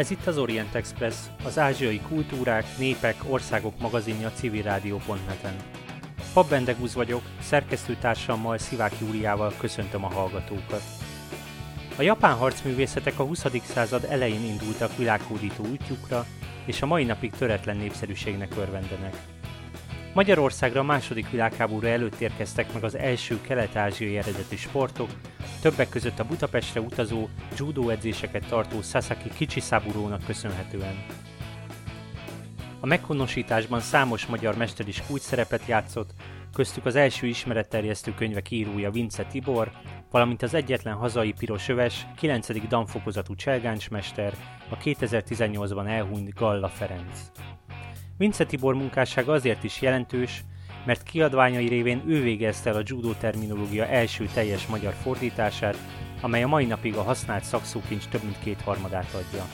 Ez itt az Orient Express, az ázsiai kultúrák, népek, országok magazinja civilrádió.net-en. Pabbendegúz vagyok, szerkesztőtársammal Szivák Júliával köszöntöm a hallgatókat. A japán harcművészetek a 20. század elején indultak világhódító útjukra, és a mai napig töretlen népszerűségnek örvendenek. Magyarországra a második világháború előtt érkeztek meg az első kelet-ázsiai eredetű sportok, többek között a Budapestre utazó, judo edzéseket tartó Sasaki Kicsisaburónak köszönhetően. A meghonosításban számos magyar mester is kulcs szerepet játszott, köztük az első ismeretterjesztő könyvek írója Vince Tibor, valamint az egyetlen hazai piros öves, 9. danfokozatú cselgáncsmester, a 2018-ban elhunyt Galla Ferenc. Vince Tibor munkássága azért is jelentős, mert kiadványai révén ő végezte el a judo terminológia első teljes magyar fordítását, amely a mai napig a használt szakszókincs több mint kétharmadát adja.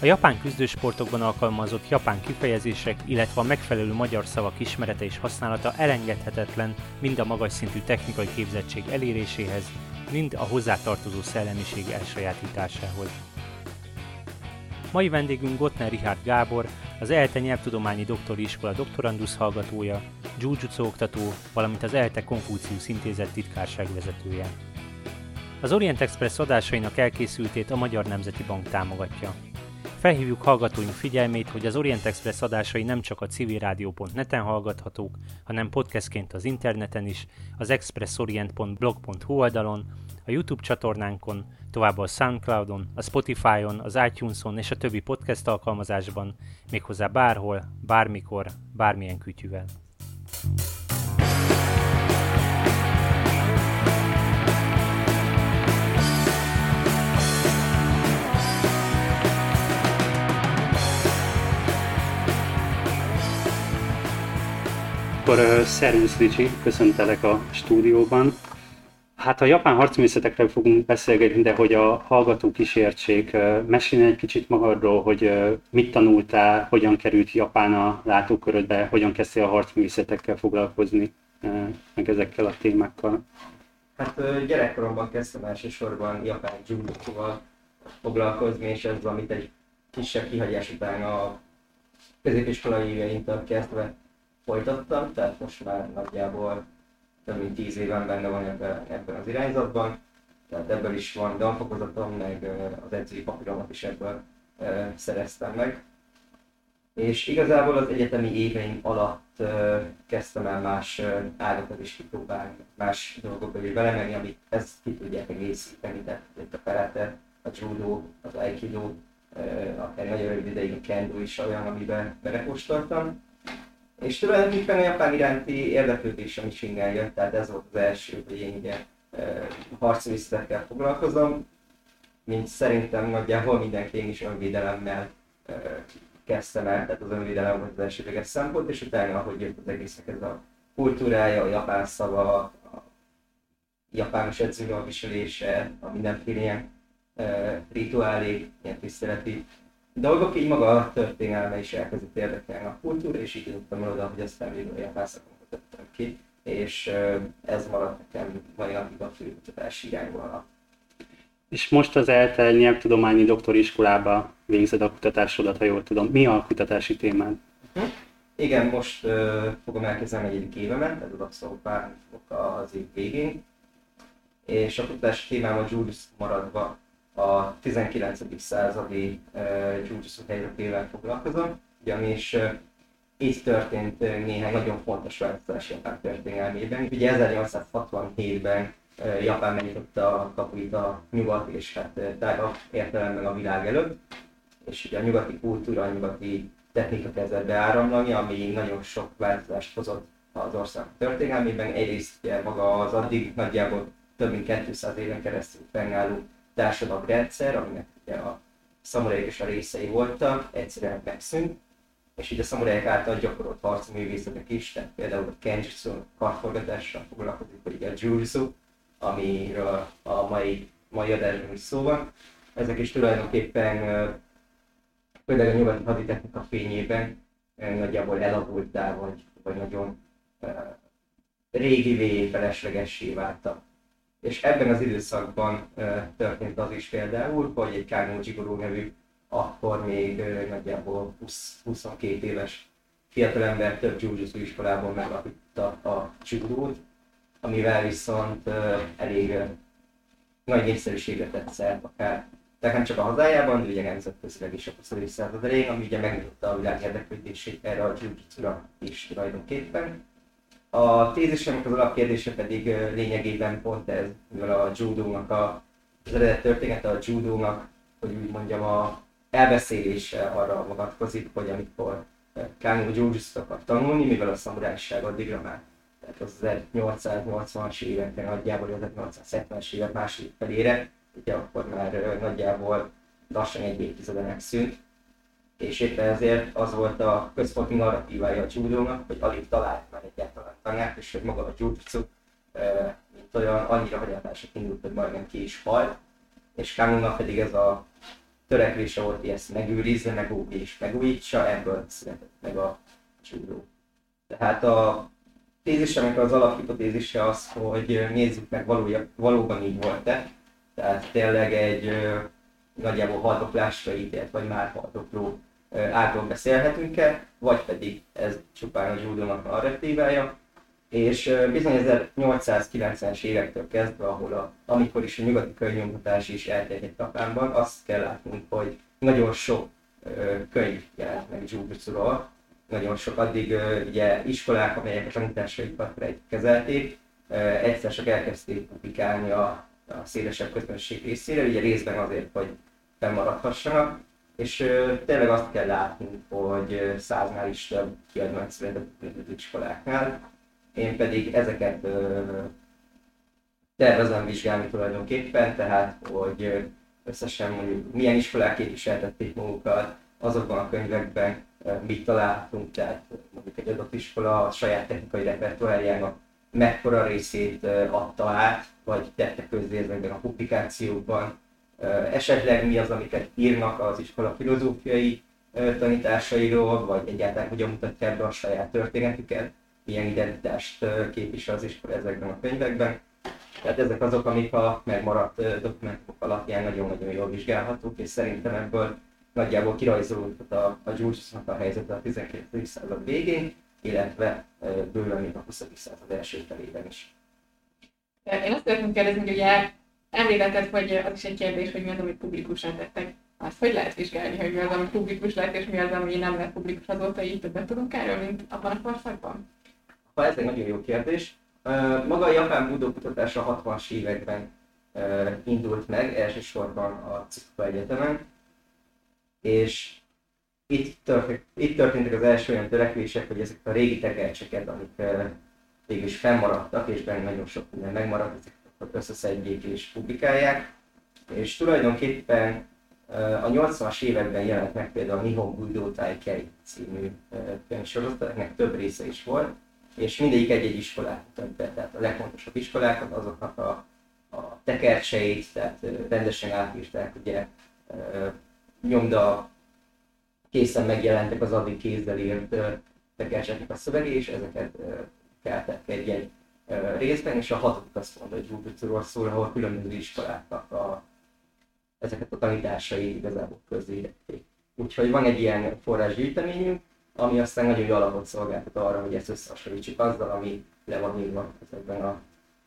A japán küzdősportokban alkalmazott japán kifejezések, illetve a megfelelő magyar szavak ismerete és használata elengedhetetlen mind a magas szintű technikai képzettség eléréséhez, mind a hozzátartozó szellemiség elsajátításához. Mai vendégünk Gottner Richard Gábor, az ELTE nyelvtudományi doktori iskola doktorandusz hallgatója, Jujutsu oktató, valamint az ELTE Konfúciusz Intézet titkárság vezetője. Az Orient Express adásainak elkészültét a Magyar Nemzeti Bank támogatja. Felhívjuk hallgatóink figyelmét, hogy az Orient Express adásai nem csak a civilrádió.net-en hallgathatók, hanem podcastként az interneten is, az expressorient.blog.hu oldalon, a YouTube csatornánkon, továbbá a Soundcloudon, a Spotify-on, az iTunes-on és a többi podcast alkalmazásban, méghozzá bárhol, bármikor, bármilyen kütyüvel. Akkor uh, szervusz Ricsi, köszöntelek a stúdióban. Hát a japán harcművészetekről fogunk beszélgetni, de hogy a hallgató kísértség, mesélj egy kicsit magadról, hogy mit tanultál, hogyan került Japán a látókörödbe, hogyan kezdtél a harcművészetekkel foglalkozni, meg ezekkel a témákkal. Hát gyerekkoromban kezdtem elsősorban japán judóval foglalkozni, és ez amit egy kisebb kihagyás után a középiskolai éveimtől kezdve folytattam, tehát most már nagyjából több mint tíz éven benne van ebben, ebben az irányzatban, tehát ebből is van danfokozatom, meg az edzői papíromat is ebből szereztem meg. És igazából az egyetemi éveim alatt kezdtem el más ágakat is kipróbálni, más dolgokba is belemenni, amit ezt ki tudják egészíteni, tehát itt a karate, a judo, az aikido, akár nagyon rövid ideig a kendo is olyan, amiben belekóstoltam. És tulajdonképpen a japán iránti érdeklődésem is innen jött, tehát ez volt az első, hogy én ugye harcművészetekkel foglalkozom, mint szerintem nagyjából mindenki én is önvédelemmel kezdtem el, tehát az önvédelem volt az elsődleges szempont, és utána, ahogy jött az egésznek ez a kultúrája, a japán szava, a japános edzőről viselése, a mindenféle ilyen rituálék, ilyen tiszteleti dolgok, így maga a történelme is elkezdett érdekelni a kultúra, és így jutottam oda, hogy aztán végül a japán szakomat tettem ki, és ez maradt nekem mai napig a fő kutatási irányvonala. És most az ELTE nyelvtudományi doktori iskolába végzed a kutatásodat, ha jól tudom. Mi a kutatási témád? Uh-huh. Igen, most uh, fogom elkezdeni egyedik évemet, tehát abszolút pár az év végén. És a kutatási témám a Julius maradva a 19. századi Jujutsu helyzetével foglalkozom, ugyanis így történt néhány nagyon fontos változás Japán történelmében. Ugye 1867-ben uh, Japán megnyitotta a kapuit a nyugat és hát tágabb értelemben a világ előtt, és ugye a nyugati kultúra, a nyugati technika kezdett beáramlani, ami nagyon sok változást hozott az ország történelmében. Egyrészt ugye maga az addig nagyjából több mint 200 éven keresztül fennálló társadalomrendszer, aminek ugye a szamurájok is a részei voltak, egyszerűen megszűnt, és így a szamurájok által gyakorolt harcművészetek is, tehát például a kenjutsu, kartforgatással foglalkozik, vagy a jujutsu, amiről a mai, mai adásban is szó van. Ezek is tulajdonképpen például a nyugati haditechnika fényében nagyjából elavultá, vagy, vagy nagyon régivé, feleslegessé váltak. És ebben az időszakban történt az is például, hogy egy Kármó Jigoro nevű akkor még nagyjából 20, 22 éves fiatalember több jiu iskolából megalapította a judót, amivel viszont elég nagy népszerűséget tett szert akár tehát nem csak a hazájában, de ugye nemzetközileg is a 20. század elején, ami ugye megnyitotta a világ érdeklődését erre a jiu is tulajdonképpen. A tézisemnek az alapkérdése pedig lényegében pont ez, mivel a judónak a, az eredet története a judónak, hogy úgy mondjam, a elbeszélése arra vonatkozik, hogy amikor Kánó jiu akar tanulni, mivel a szamurájság addigra már tehát az 1880-as években, nagyjából 1870-es évek második felére, ugye akkor már nagyjából lassan egy évtizede megszűnt, és éppen ezért az volt a központi narratívája a judónak, hogy alig talált már egyáltalán tanát, és hogy maga a jujutsu, mint olyan, annyira hagyatások indult, hogy majdnem ki is halt, és Kamunnak pedig ez a törekvése volt, hogy ezt megőrizze, megóvja és megújítsa, ebből született meg a judó. Tehát a tézisemnek az alaphipotézise az, hogy nézzük meg valója, valóban így volt-e, tehát tényleg egy nagyjából haldoklásra ítélt, vagy már haldokló által beszélhetünk-e, vagy pedig ez csupán a judónak narratívája. És bizony 1890-es évektől kezdve, ahol a, amikor is a nyugati könyvnyomtatás is elterjedt Japánban, azt kell látnunk, hogy nagyon sok könyv jelent meg Jujutsu-ról, nagyon sok addig ö, ugye iskolák, amelyek a tanításaikat kezelték, egyszer csak elkezdték publikálni a a szélesebb közönség részére, ugye részben azért, hogy fennmaradhassanak, és ö, tényleg azt kell látnunk, hogy száznál is több kiadvány született az iskoláknál. Én pedig ezeket tervezem vizsgálni tulajdonképpen, tehát hogy összesen mondjuk milyen iskolák képviseltették magukat, azokban a könyvekben mit találhatunk, tehát mondjuk egy adott iskola a saját technikai repertoárjának mekkora részét adta át, vagy tette közzé ezekben a publikációkban, esetleg mi az, amiket írnak az iskola filozófiai tanításairól, vagy egyáltalán hogyan mutatják be a saját történetüket, milyen identitást képvisel az iskola ezekben a könyvekben. Tehát ezek azok, amik a megmaradt dokumentumok alapján nagyon-nagyon jól vizsgálhatók, és szerintem ebből nagyjából kirajzolódott a, a Jules-nak a helyzete a 19. század végén, illetve bőven még a 20. század első felében is. Én azt szeretném kérdezni, hogy ugye említetted, hogy az is egy kérdés, hogy mi az, amit publikusan tettek. Azt hogy lehet vizsgálni, hogy mi az, ami publikus lett, és mi az, ami nem lett publikus azóta, így többet tudunk erről, mint abban a korszakban? Ha ez egy nagyon jó kérdés. Maga a japán budó kutatása a 60-as években indult meg, elsősorban a Tsukuba Egyetemen, és itt, történt, itt történtek az első olyan törekvések, hogy ezek a régi tekercseket, amik végül is fennmaradtak, és benne nagyon sok minden megmaradt, ezeket összeszedjék és publikálják. És tulajdonképpen a 80-as években jelent meg például a Nihon Budo Taikei című könyvsorozat, ennek több része is volt, és mindegyik egy-egy iskolát mutat be, tehát a legfontosabb iskolákat, azoknak a, a tekercseit, tehát rendesen átírták, ugye nyomda készen megjelentek az addig kézzel írt tekercseknek a szövege, és ezeket keltek egy-egy részben, és a hatodik azt mondta, hogy Jupiterról szól, ahol különböző iskoláknak a, ezeket a tanításai igazából közzétették. Úgyhogy van egy ilyen forrásgyűjteményünk, ami aztán nagyon jó alapot szolgáltat arra, hogy ezt összehasonlítsuk azzal, ami le van írva ezekben a,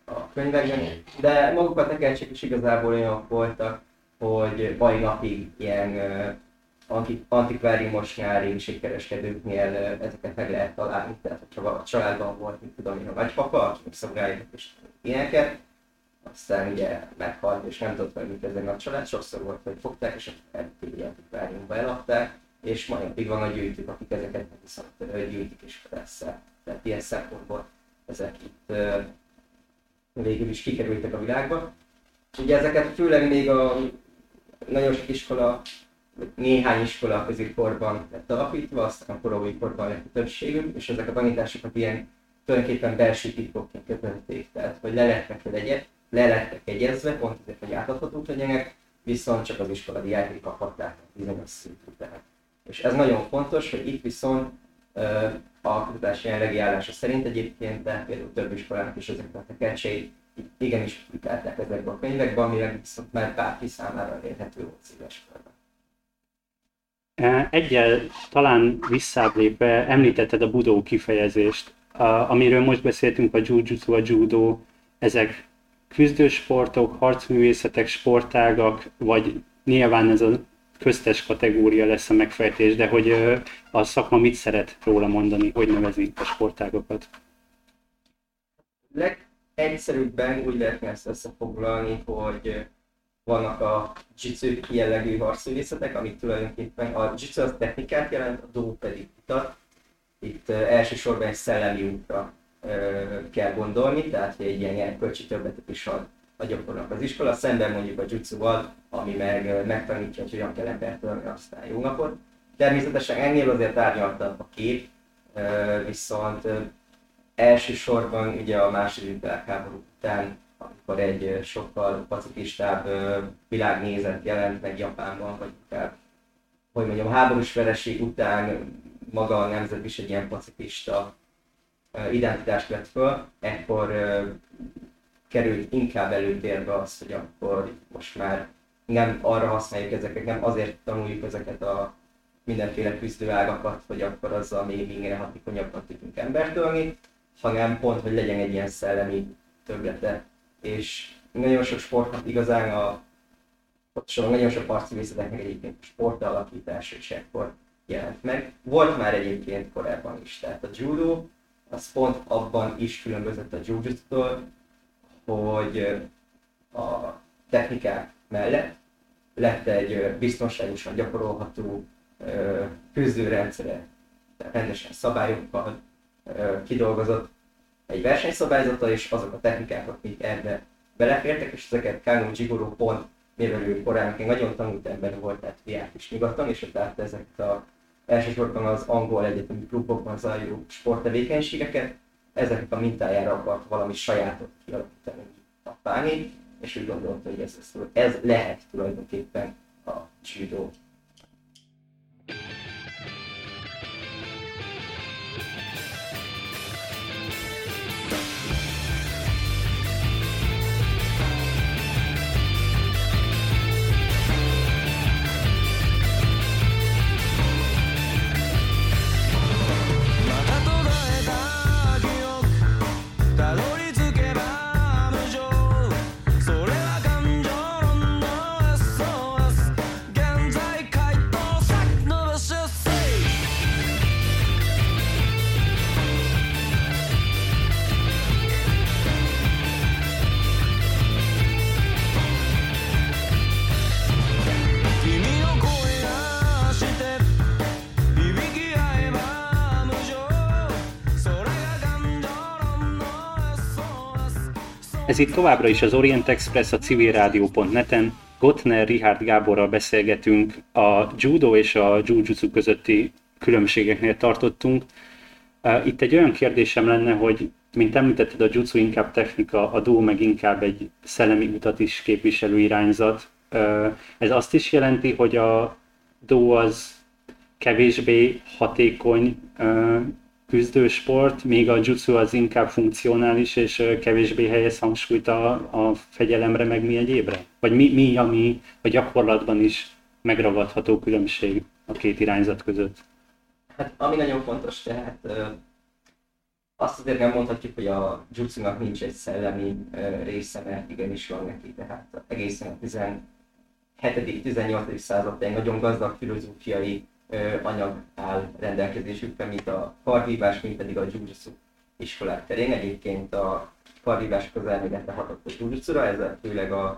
a könyvekben. De maguk a tekercsek is igazából olyanok voltak, hogy mai napig ilyen antikváriumos nyári segkereskedőknél ezeket meg lehet találni. Tehát, a családban volt, mint tudom én, a nagypapa, aki szamurájnak és ilyeneket, aztán ugye meghalt, és nem tudott megműködni a család, sokszor volt, hogy fogták, és egy antikváriumba eladták, és mai napig van a gyűjtők, akik ezeket viszont gyűjtik és fedesszák. Tehát ilyen szempontból ezek itt végül is kikerültek a világba. Ugye ezeket főleg még a nagyon sok iskola néhány iskola középkorban lett alapítva, aztán a korai korban lett a többségük, és ezek a tanításokat ilyen tulajdonképpen belső titkokként kötötték, tehát hogy le lettek, legyet, le lettek egyezve, pont azért, hogy átadhatók legyenek, viszont csak az iskola diákjai kaphatták bizonyos szint után. És ez nagyon fontos, hogy itt viszont a kutatás jelenlegi állása szerint egyébként, de például több iskolának is ezeket a tekercseit igenis publikálták ezekben a könyvekben, amire viszont már bárki számára elérhető volt széles körben. Egyel talán visszáblépve említetted a budó kifejezést, amiről most beszéltünk, a jiu-jitsu, a judo, ezek küzdősportok, harcművészetek, sportágak, vagy nyilván ez a köztes kategória lesz a megfejtés, de hogy a szakma mit szeret róla mondani, hogy nevezi a sportágokat? Legegyszerűbben úgy lehetne ezt összefoglalni, hogy vannak a jitsu jellegű harcművészetek, amik tulajdonképpen a jitsu az technikát jelent, a do pedig utat. Itt elsősorban egy szellemi útra kell gondolni, tehát hogy egy ilyen erkölcsi többletet is ad a gyakornak az iskola, szemben mondjuk a jutsuval, ami meg megtanítja, hogy hogyan kell embert ölni, aztán jó napot. Természetesen ennél azért árnyaltabb a kép, viszont elsősorban ugye a második világháború után, amikor egy sokkal pacifistább világnézet jelent meg Japánban, vagy akár, hogy mondjam, háborús vereség után maga a nemzet is egy ilyen pacifista identitást vett föl, ekkor került inkább előtérbe az, hogy akkor most már nem arra használjuk ezeket, nem azért tanuljuk ezeket a mindenféle küzdőágakat, hogy akkor azzal még minél hatékonyabban tudunk embert ölni, hanem pont, hogy legyen egy ilyen szellemi töblete. És nagyon sok sportnak igazán a pontosan nagyon sok harcművészeteknek egyébként sportalakítása is ekkor jelent meg. Volt már egyébként korábban is, tehát a judo az pont abban is különbözött a jiu hogy a technikák mellett lett egy biztonságosan gyakorolható küzdőrendszere, tehát rendesen szabályokkal kidolgozott egy versenyszabályzata, és azok a technikák, amik ebbe belefértek, és ezeket Kano Jigoro pont, mivel ő korábban nagyon tanult ember volt, tehát járt is nyugaton, és tehát ezeket a elsősorban az angol egyetemi klubokban zajló sporttevékenységeket, ezeknek a mintájára akart valami sajátot kialakítani Japáni, és úgy gondolta, hogy ez, ez lehet tulajdonképpen a judo Ez itt továbbra is az Orient Express a civilrádió.net-en. Gotner Richard Gáborral beszélgetünk a judo és a jujutsu közötti különbségeknél tartottunk. Itt egy olyan kérdésem lenne, hogy mint említetted, a jutsu inkább technika, a do meg inkább egy szellemi utat is képviselő irányzat. Ez azt is jelenti, hogy a do az kevésbé hatékony küzdősport, míg a jutsu az inkább funkcionális és kevésbé helyez hangsúlyt a, a fegyelemre, meg mi egyébre? Vagy mi, mi, ami a gyakorlatban is megragadható különbség a két irányzat között? Hát ami nagyon fontos, tehát azt azért nem mondhatjuk, hogy a jutsunak nincs egy szellemi része, mert igenis van neki, tehát egészen a 17.-18. században egy nagyon gazdag filozófiai anyag áll rendelkezésükre, mint a karvívás, mint pedig a jiu iskolák terén. Egyébként a karvívás az elméletre hatott a jiu ez a főleg az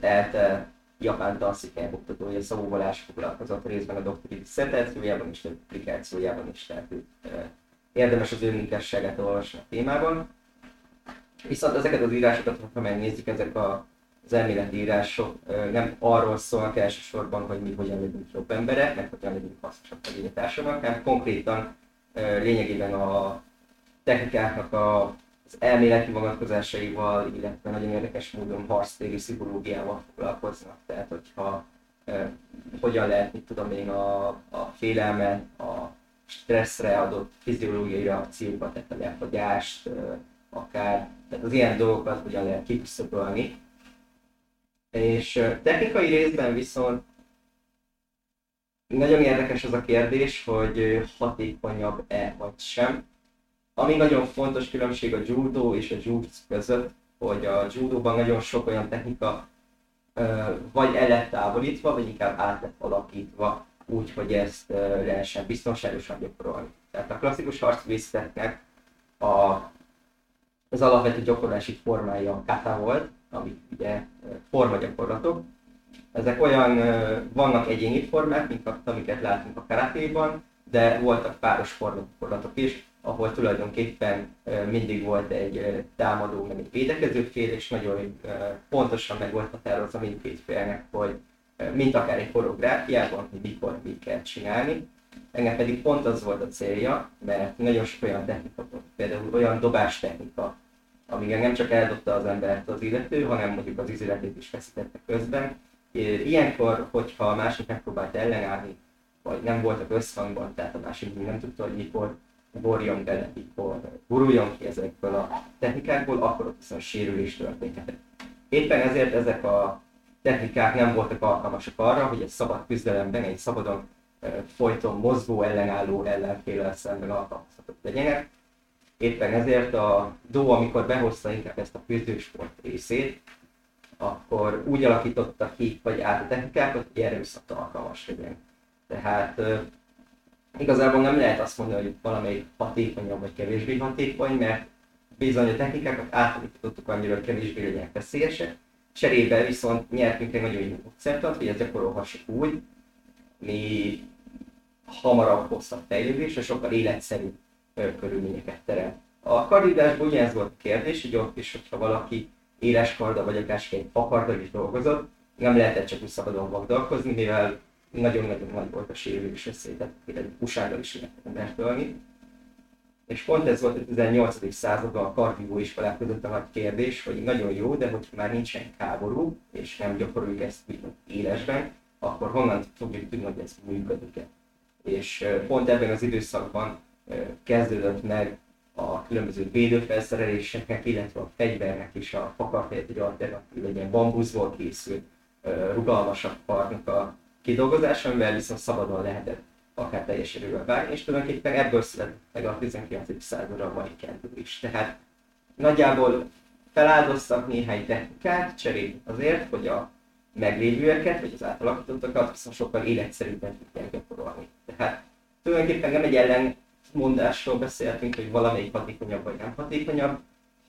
ELTE japán tanszékely oktatója szóvalás foglalkozott részben a doktori disszertációjában és a publikációjában is, tehát érdemes az ő munkásságát olvasni a témában. Viszont ezeket az írásokat, ha megnézzük, ezek a az elméleti írások nem arról szólnak elsősorban, hogy mi hogyan legyünk jobb emberek, meg hogyan legyünk hasznosabb a társadalomnak, hanem konkrétan lényegében a technikáknak a, az elméleti vonatkozásaival, illetve nagyon érdekes módon harctéri pszichológiával foglalkoznak. Tehát, hogyha hogyan lehet, mit tudom én, a, a félelmet, a stresszre adott fiziológiai reakciókat, tehát a eh, akár, tehát az ilyen dolgokat hogyan lehet kiküszöbölni, és technikai részben viszont Nagyon érdekes az a kérdés, hogy hatékonyabb-e vagy sem. Ami nagyon fontos különbség a judo és a jutsu között, hogy a judóban nagyon sok olyan technika vagy el lett távolítva, vagy inkább át lett alakítva, úgy, hogy ezt lehessen biztonságosan gyakorolni. Tehát a klasszikus harcvészetnek a, az alapvető gyakorlási formája a kata volt, ami ugye formagyakorlatok. Ezek olyan, vannak egyéni formák, mint amiket látunk a karatéban, de voltak páros formagyakorlatok is, ahol tulajdonképpen mindig volt egy támadó, meg egy védekező fél, és nagyon pontosan meg volt határozva mindkét félnek, hogy mint akár egy koreográfiában, hogy mikor mit kell csinálni. Engem pedig pont az volt a célja, mert nagyon sok olyan technika például olyan dobás technika, ami nem csak eldobta az embert az illető, hanem mondjuk az izületét is feszítette közben. Ilyenkor, hogyha a másik megpróbált ellenállni, vagy nem voltak összhangban, tehát a másik nem tudta, hogy mikor borjon bele, mikor guruljon ki ezekből a technikákból, akkor ott viszont sérülés történhetett. Éppen ezért ezek a technikák nem voltak alkalmasak arra, hogy egy szabad küzdelemben, egy szabadon folyton mozgó, ellenálló ellenfélel szemben alkalmazhatók legyenek. Éppen ezért a DO, amikor behozta inkább ezt a küzdősport részét, akkor úgy alakította ki, vagy át a technikákat, hogy erőszak alkalmas legyen. Tehát igazából nem lehet azt mondani, hogy valamelyik hatékonyabb vagy kevésbé hatékony, mert bizony a technikákat átalakítottuk annyira, hogy kevésbé legyenek veszélyesek, Cserébe viszont nyertünk egy nagyon jó módszertant, hogy ez gyakorolhassuk úgy, mi hamarabb hosszabb fejlődés, és sokkal életszerű körülményeket terem. A kardidásban ugyanez volt a kérdés, hogy ott is, hogyha valaki éles karda, vagy akár egy fakarda is dolgozott, nem lehetett csak úgy szabadon vagdalkozni, mivel nagyon-nagyon nagy volt a sérülés tehát például usággal is lehetett embert és pont ez volt a 18. században a kardió iskolák között a nagy kérdés, hogy nagyon jó, de hogy már nincsen háború, és nem gyakoroljuk ezt élesben, akkor honnan fogjuk tudni, hogy ez működik -e. És pont ebben az időszakban kezdődött meg a különböző védőfelszereléseknek, illetve a fegyvernek is a fakarhelyet egy alternatív, egy ilyen bambuszból készült rugalmasabb parnak a kidolgozása, amivel viszont szabadon lehetett akár teljes erővel vágni, és tulajdonképpen ebből született meg a 19. századra a mai kendő is. Tehát nagyjából feláldoztak néhány technikát cserét azért, hogy a meglévőeket, vagy az átalakítottakat viszont sokkal életszerűbben tudják gyakorolni. Tehát tulajdonképpen nem egy ellenmondásról beszéltünk, hogy valamelyik hatékonyabb vagy nem hatékonyabb,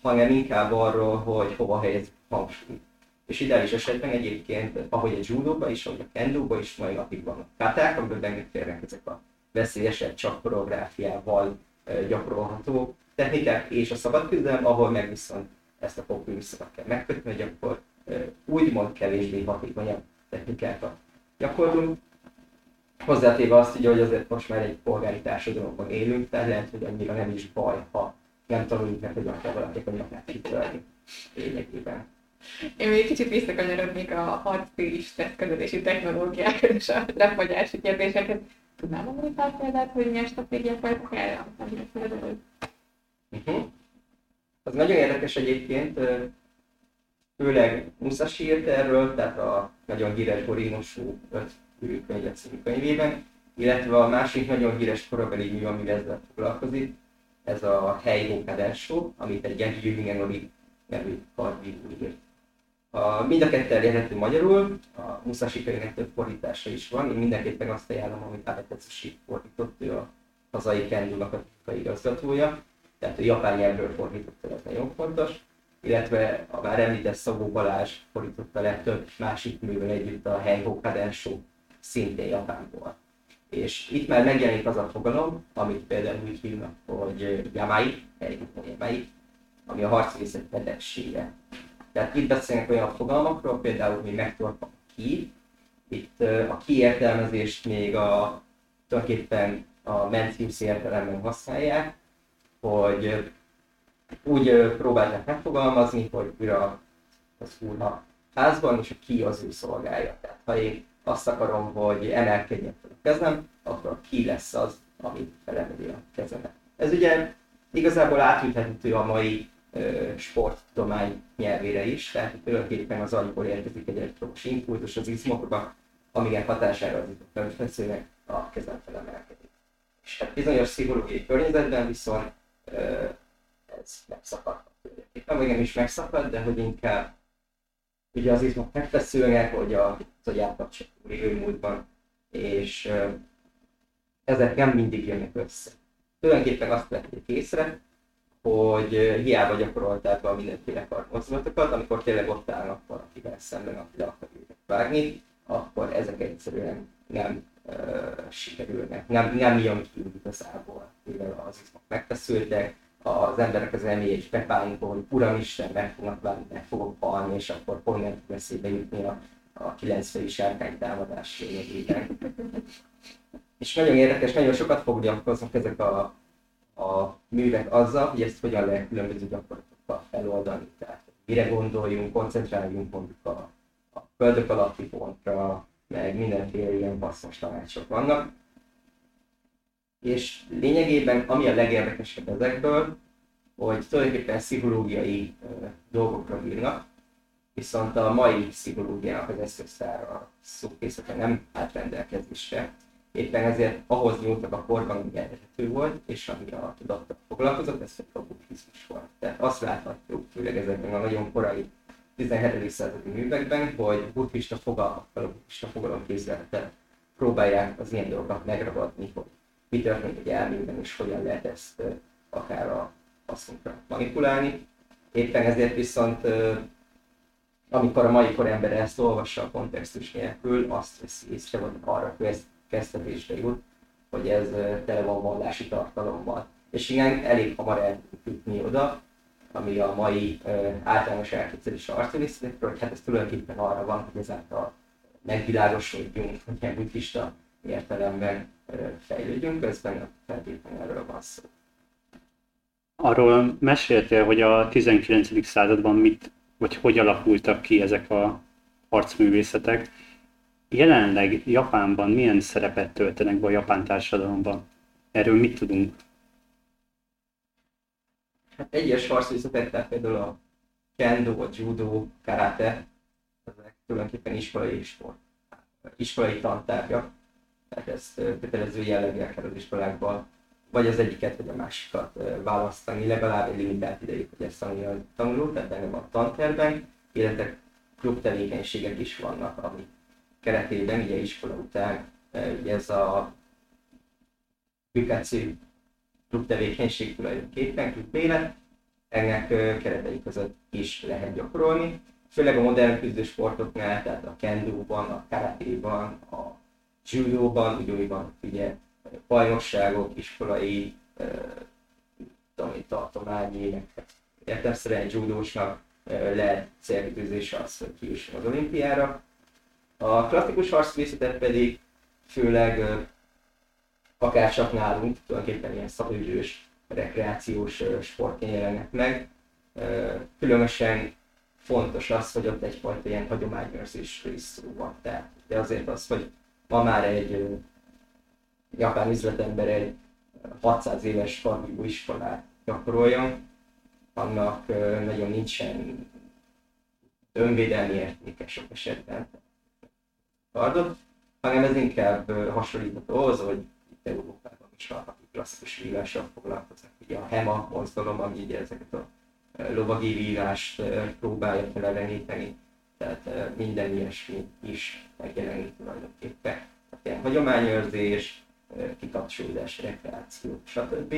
hanem inkább arról, hogy hova helyezzük hangsúlyt. És ideális esetben egyébként, ahogy a judóban is, ahogy a kendóban is mai napig vannak katák, amiből bennük ezek a veszélyesebb, csak koreográfiával gyakorolható technikák, és a szabad küzdelem, ahol meg viszont ezt a populisszokat kell megkötni, hogy akkor úgymond kevésbé hatékonyabb technikákat gyakorlunk. Hozzátéve azt, hogy azért most már egy polgári társadalomban élünk, tehát lehet, hogy annyira nem is baj, ha nem tanuljuk meg, hogy kell valakinek a nyakát kitölni lényegében. Én még kicsit visszakanyarodnék a harctéri stresszkezelési technológiákat és a lefagyási kérdéseket. Tudnám mondani pár példát, hogy milyen stratégiák voltak erre? Uh-huh. Az nagyon érdekes egyébként, főleg Musashi írt erről, tehát a nagyon híres Borinosú öt könyvet című könyvében, illetve a másik nagyon híres korabeli mű, ami ezzel foglalkozik, ez a Hei Kadensho, amit egy Genji Yumingenori nevű kardíró írt. A, mind a kettő elérhető magyarul, a Musashi könyvnek több fordítása is van, én mindenképpen azt ajánlom, amit Abetetsushi fordított, ő a hazai Kendunak a igazgatója, tehát a japán nyelvről fordította, ez nagyon fontos, illetve a már említett Szabó Balázs fordította le több másik művel együtt a Heiho Kadensho, szintén Japánból. És itt már megjelenik az a fogalom, amit például úgy hívnak, hogy Yamai, Yamai, ami a harcvészet betegsége. Tehát itt beszélnek olyan fogalmakról, például, hogy megtorpan ki. Itt a kiértelmezést még a, tulajdonképpen a Mencius értelemben használják, hogy úgy próbálták megfogalmazni, hogy újra az úr a házban, és a ki az ő szolgálja. Tehát ha én azt akarom, hogy emelkedjen fel a kezem, akkor ki lesz az, ami felemeli a kezemet. Ez ugye igazából átülhető a mai sporttudomány nyelvére is, tehát tulajdonképpen az agyból érkezik egy elektromos impulzus az izmokba, amilyen hatására az izomfelveszőnek a kezem felemelkedik. És hát bizonyos pszichológiai környezetben viszont ez megszakadhat tulajdonképpen, vagy nem is megszakad, de hogy inkább ugye az izmok megfeszülnek, hogy a, az agyát lévő múltban, és ezek nem mindig jönnek össze. Tulajdonképpen azt vették észre, hogy hiába gyakorolták a mindenféle karmozdulatokat, amikor tényleg ott állnak valakivel szemben, aki le akar őket vágni, akkor ezek egyszerűen nem uh, sikerülnek, nem, nem jön ki igazából, mivel az izmok megfeszültek, az emberek az elméje is bepálinkol, hogy Uramisten, meg fognak válni, meg fogok halni, és akkor pont nem fog eszébe jutni a, a kilencfejű sárkány támadás lényegében. és nagyon érdekes, nagyon sokat foglalkoznak ezek a, a művek azzal, hogy ezt hogyan lehet különböző gyakorlatokkal feloldani. Tehát mire gondoljunk, koncentráljunk mondjuk a, a földök alatti pontra, meg mindenféle ilyen passzos tanácsok vannak. És lényegében, ami a legérdekesebb ezekből, hogy tulajdonképpen pszichológiai dolgokra bírnak, viszont a mai pszichológiának az eszköztára szókészete nem állt rendelkezésre. Éppen ezért ahhoz nyúltak a korban, ami elérhető volt, és ami a tudattal foglalkozott, ez a buddhizmus volt. Tehát azt láthatjuk, főleg ezekben a nagyon korai 17. századi művekben, hogy buddhista fogalmakkal, buddhista fogalomképzeletet próbálják az ilyen dolgokat megragadni, hogy mi történik egy elmében, és hogyan lehet ezt akár a hasznunkra manipulálni. Éppen ezért viszont, amikor a mai korember ezt olvassa a kontextus nélkül, azt veszi észre, vagy arra kezdetésre jut, hogy ez tele van vallási tartalommal. És igen, elég hamar el jutni oda, ami a mai általános elképzelés arcelisztekről, hogy hát ez tulajdonképpen arra van, hogy ezáltal megvilágosodjunk, hogy ilyen buddhista értelemben fejlődjünk, közben feltétlenül erről van szó. Arról meséltél, hogy a 19. században mit, vagy hogy alakultak ki ezek a harcművészetek. Jelenleg Japánban milyen szerepet töltenek be a japán társadalomban? Erről mit tudunk? Hát egyes harcművészetek, tehát például a kendo, a judo, karate, ezek tulajdonképpen iskolai sport, iskolai tantárgyak, tehát ezt kötelező jelleggel kell az iskolákban vagy az egyiket, vagy a másikat választani, legalább egy limitált ideig, hogy ezt a tanuló, tehát benne van a tanterben, illetve klub tevékenységek is vannak, ami keretében, ugye iskola után, ugye ez a Bükáci klub tevékenység tulajdonképpen, klub élet, ennek keretei között is lehet gyakorolni, főleg a modern küzdősportoknál, tehát a kendóban, a karatéban, a judóban, ugyanúgy ugye bajnokságok, iskolai, tudom, tartományi, értelmszerűen egy judósnak lehet célkitűzése az, hogy kijusson az olimpiára. A klasszikus harcművészetet pedig főleg akár csak nálunk, tulajdonképpen ilyen szabadidős, rekreációs sportként jelennek meg. Különösen fontos az, hogy ott egyfajta ilyen hagyományőrzésről is szó van. Tehát, de azért az, hogy ma már egy japán üzletember egy 600 éves kargibú iskolát gyakoroljon, annak nagyon nincsen önvédelmi értéke sok esetben kardot, hanem ez inkább hasonlítható ahhoz, hogy itt Európában is vannak klasszikus vívással foglalkoznak. Ugye a HEMA mozgalom, ami ugye ezeket a lovagi vívást próbálja feleleníteni, tehát minden ilyesmi is megjelenik tulajdonképpen. Tehát hagyományőrzés, kikapcsolódás, rekreáció, stb.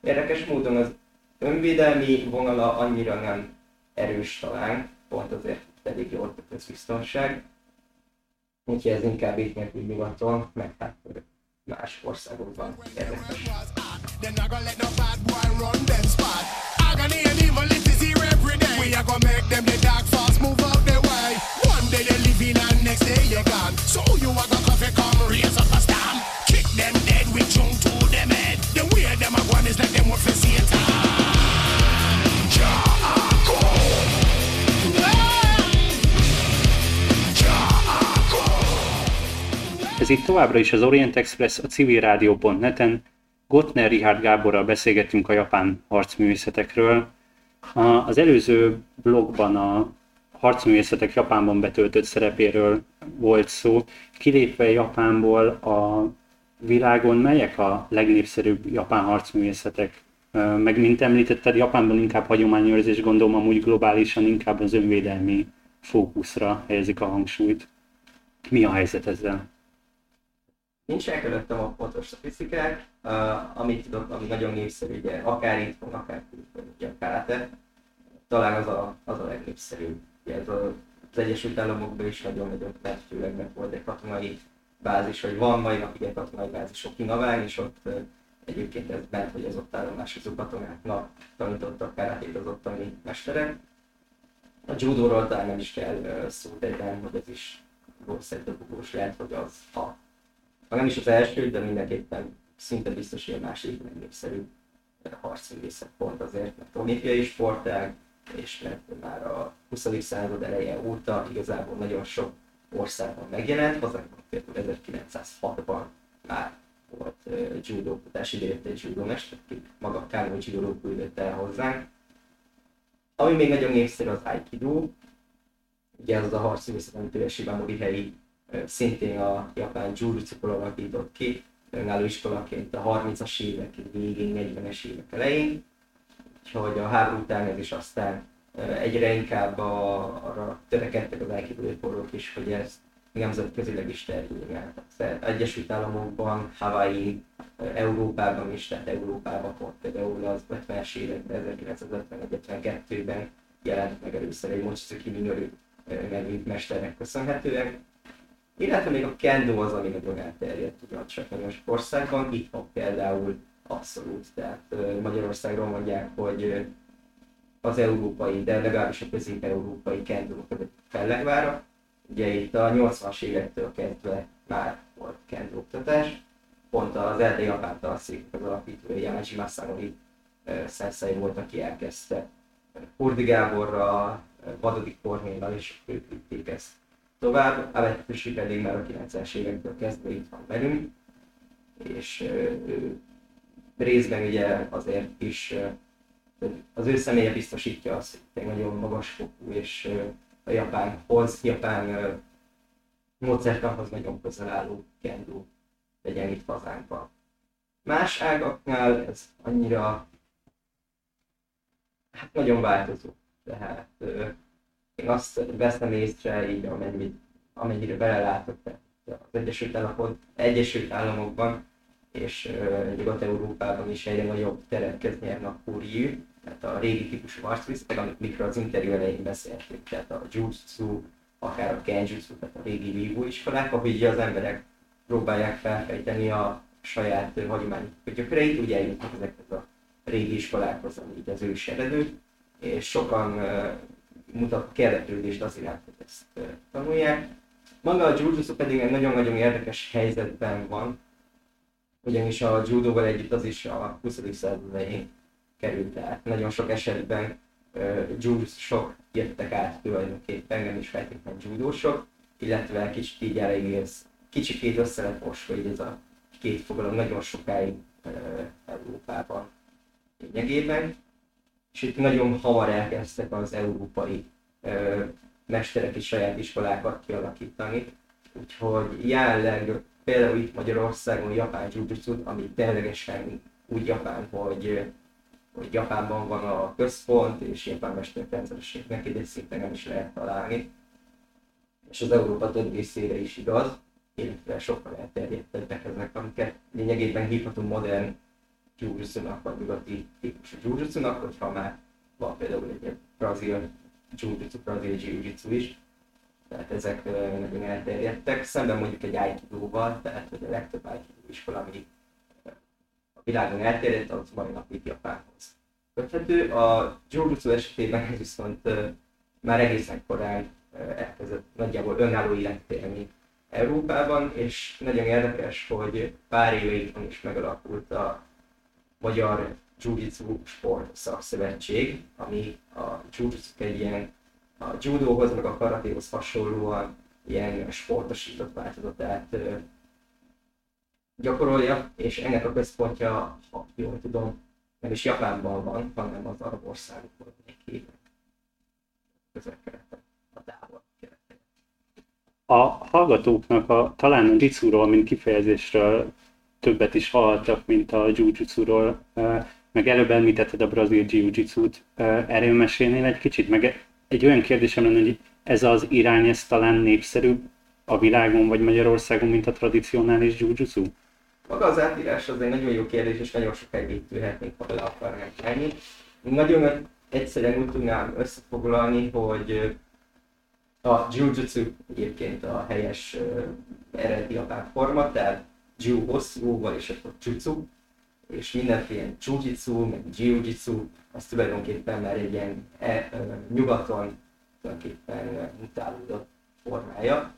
Érdekes módon az önvédelmi vonala annyira nem erős talán, pont azért elég jó a közbiztonság. Úgyhogy ez inkább így nélkül nyugaton, meg hát más országokban érdekes. We are gonna make them the dark fast move day they're living and next day you're gone. So you are gonna coffee come raise up a stamp them dead with junk to them head. The way them a one is like them what for. Ez itt továbbra is az Orient Express a civilrádió.net-en. Gottner Richard Gáborral beszélgettünk a japán harcművészetekről. Az előző blogban a harcművészetek Japánban betöltött szerepéről volt szó. Kilépve Japánból a világon melyek a legnépszerűbb japán harcművészetek? Meg mint említetted, Japánban inkább hagyományőrzés, gondolom amúgy globálisan inkább az önvédelmi fókuszra helyezik a hangsúlyt. Mi a helyzet ezzel? Nincsenek előttem a pontos statisztikák, uh, amit tudok, ami nagyon népszerű, ugye, akár itt van, akár ugye a karate, talán az a, az a legnépszerűbb. Ez az Egyesült Államokban is nagyon-nagyon mert főleg meg volt egy katonai bázis, vagy van mai napig egy katonai bázis Okinawán, és ott egyébként ez bent, hogy az ott állomásozó katonáknak tanítottak karatét az ottani mesterek. A judóról talán nem is kell szó tegyem, hogy ez is valószínűleg lehet, hogy az a ha nem is az első, de mindenképpen szinte biztos, hogy a második legnépszerűbb harcművészet pont azért, mert olimpiai sportág, és mert már a 20. század eleje óta igazából nagyon sok országban megjelent, hazánkban például 1906-ban már volt uh, judo oktatás, idejött egy judomester, aki maga Kánó judo küldött el hozzánk. Ami még nagyon népszerű az Aikido, ugye ez az a harcművészet, amit ő helyi szintén a japán jujutsu alakított ki, önálló iskolaként a 30-as évek végén, 40-es évek elején, úgyhogy a háború után ez is aztán egyre inkább a, arra törekedtek az elképülőporok is, hogy ez nemzetközileg is terjedjen. Az Egyesült Államokban, Hawaii, Európában is, tehát Európában pont például az 50-es években, 1951-52-ben jelent meg először egy Mochizuki Minoru nevű mesternek köszönhetően, illetve még a kendo az, ami nagyon elterjedt nagyon sok országban, itt van például abszolút, tehát Magyarországról mondják, hogy az európai, de legalábbis a közép-európai kendo fellegvára. Ugye itt a 80-as évektől kezdve már volt kendo oktatás, pont az erdei japán tanszék az alapítója Yamaji Masanori szenszei volt, aki elkezdte Kurdi Gáborra, Vadodik Kornéllal, és ők vitték ezt tovább. Alektusi pedig már a 90-es évektől kezdve itt van velünk, és ő részben ugye azért is az ő személye biztosítja azt, hogy nagyon magas fokú, és a japánhoz, japán módszertanhoz nagyon közel álló kendo legyen itt hazánkban. Más ágaknál ez annyira hát nagyon változó. Tehát én azt veszem észre így, amennyit, amennyire belelátok az Egyesült, Államok, Egyesült Államokban, és uh, Nyugat-Európában is egyre nagyobb teret nyerni a kurjú, tehát a régi típusú harcvisztek, mikor az interjú elején beszéltünk, tehát a jutsu, akár a kenjutsu, tehát a régi vívó iskolák, ahol így az emberek próbálják felfejteni a saját hagyományos gyökereit, úgy eljutnak ezekhez a régi iskolákhoz, ami így az ős eredő, és sokan uh, mutat érdeklődést az iránt, hogy ezt tanulják. Maga a jujutsu pedig egy nagyon-nagyon érdekes helyzetben van, ugyanis a judóval együtt az is a 20. század elején került át. Nagyon sok esetben uh, sok jöttek át tulajdonképpen, nem is feltétlenül judósok, illetve kicsit így elégész, kicsit össze lett ez a két fogalom nagyon sokáig uh, Európában lényegében és itt nagyon hamar elkezdtek az európai ö, mesterek is saját iskolákat kialakítani. Úgyhogy jelenleg például itt Magyarországon japán jujutsu, ami ténylegesen úgy japán, hogy, hogy Japánban van a központ, és japán mesterek rendszerességnek neki, egy szinten nem is lehet találni. És az Európa több részére is igaz, illetve sokkal elterjedtebbek ezek, amiket lényegében hívhatunk modern jujutsu-nak, vagy nyugati típusú jujutsu hogyha már van például egy brazil jujutsu, brazil jiu is, tehát ezek nagyon elterjedtek, szemben mondjuk egy aikido tehát hogy a legtöbb aikido iskola, ami a világon elterjedt, az mai napig Japánhoz köthető. A jujutsu esetében ez viszont már egészen korán elkezdett nagyjából önálló életet élni Európában, és nagyon érdekes, hogy pár éve itt is megalakult a Magyar Jiu-Jitsu Sport Szakszövetség, ami a jiu egy ilyen a judóhoz, meg a karatéhoz hasonlóan ilyen sportosított változatát gyakorolja, és ennek a központja, ha jól tudom, nem is Japánban van, hanem az arab országokban egy képek közel a távol A hallgatóknak a, talán a jitsuról, mint kifejezésről többet is hallhattak, mint a jiu-jitsuról, meg előbb említetted a brazil jiu-jitsut, erről mesélnél egy kicsit, meg egy olyan kérdésem lenne, hogy ez az irány, ez talán népszerűbb a világon vagy Magyarországon, mint a tradicionális jiu-jitsu? Maga az átírás az egy nagyon jó kérdés, és nagyon sokáig itt ülhetnénk, ha bele akarnánk menni. Nagyon egyszerűen úgy tudnám összefoglalni, hogy a jiu-jitsu egyébként a helyes eredeti japán forma, tehát jiu hosszúval és akkor jutsu, és mindenféle jiu-jitsu, meg jiu-jitsu, az tulajdonképpen már egy ilyen e, uh, nyugaton tulajdonképpen mutálódott formája.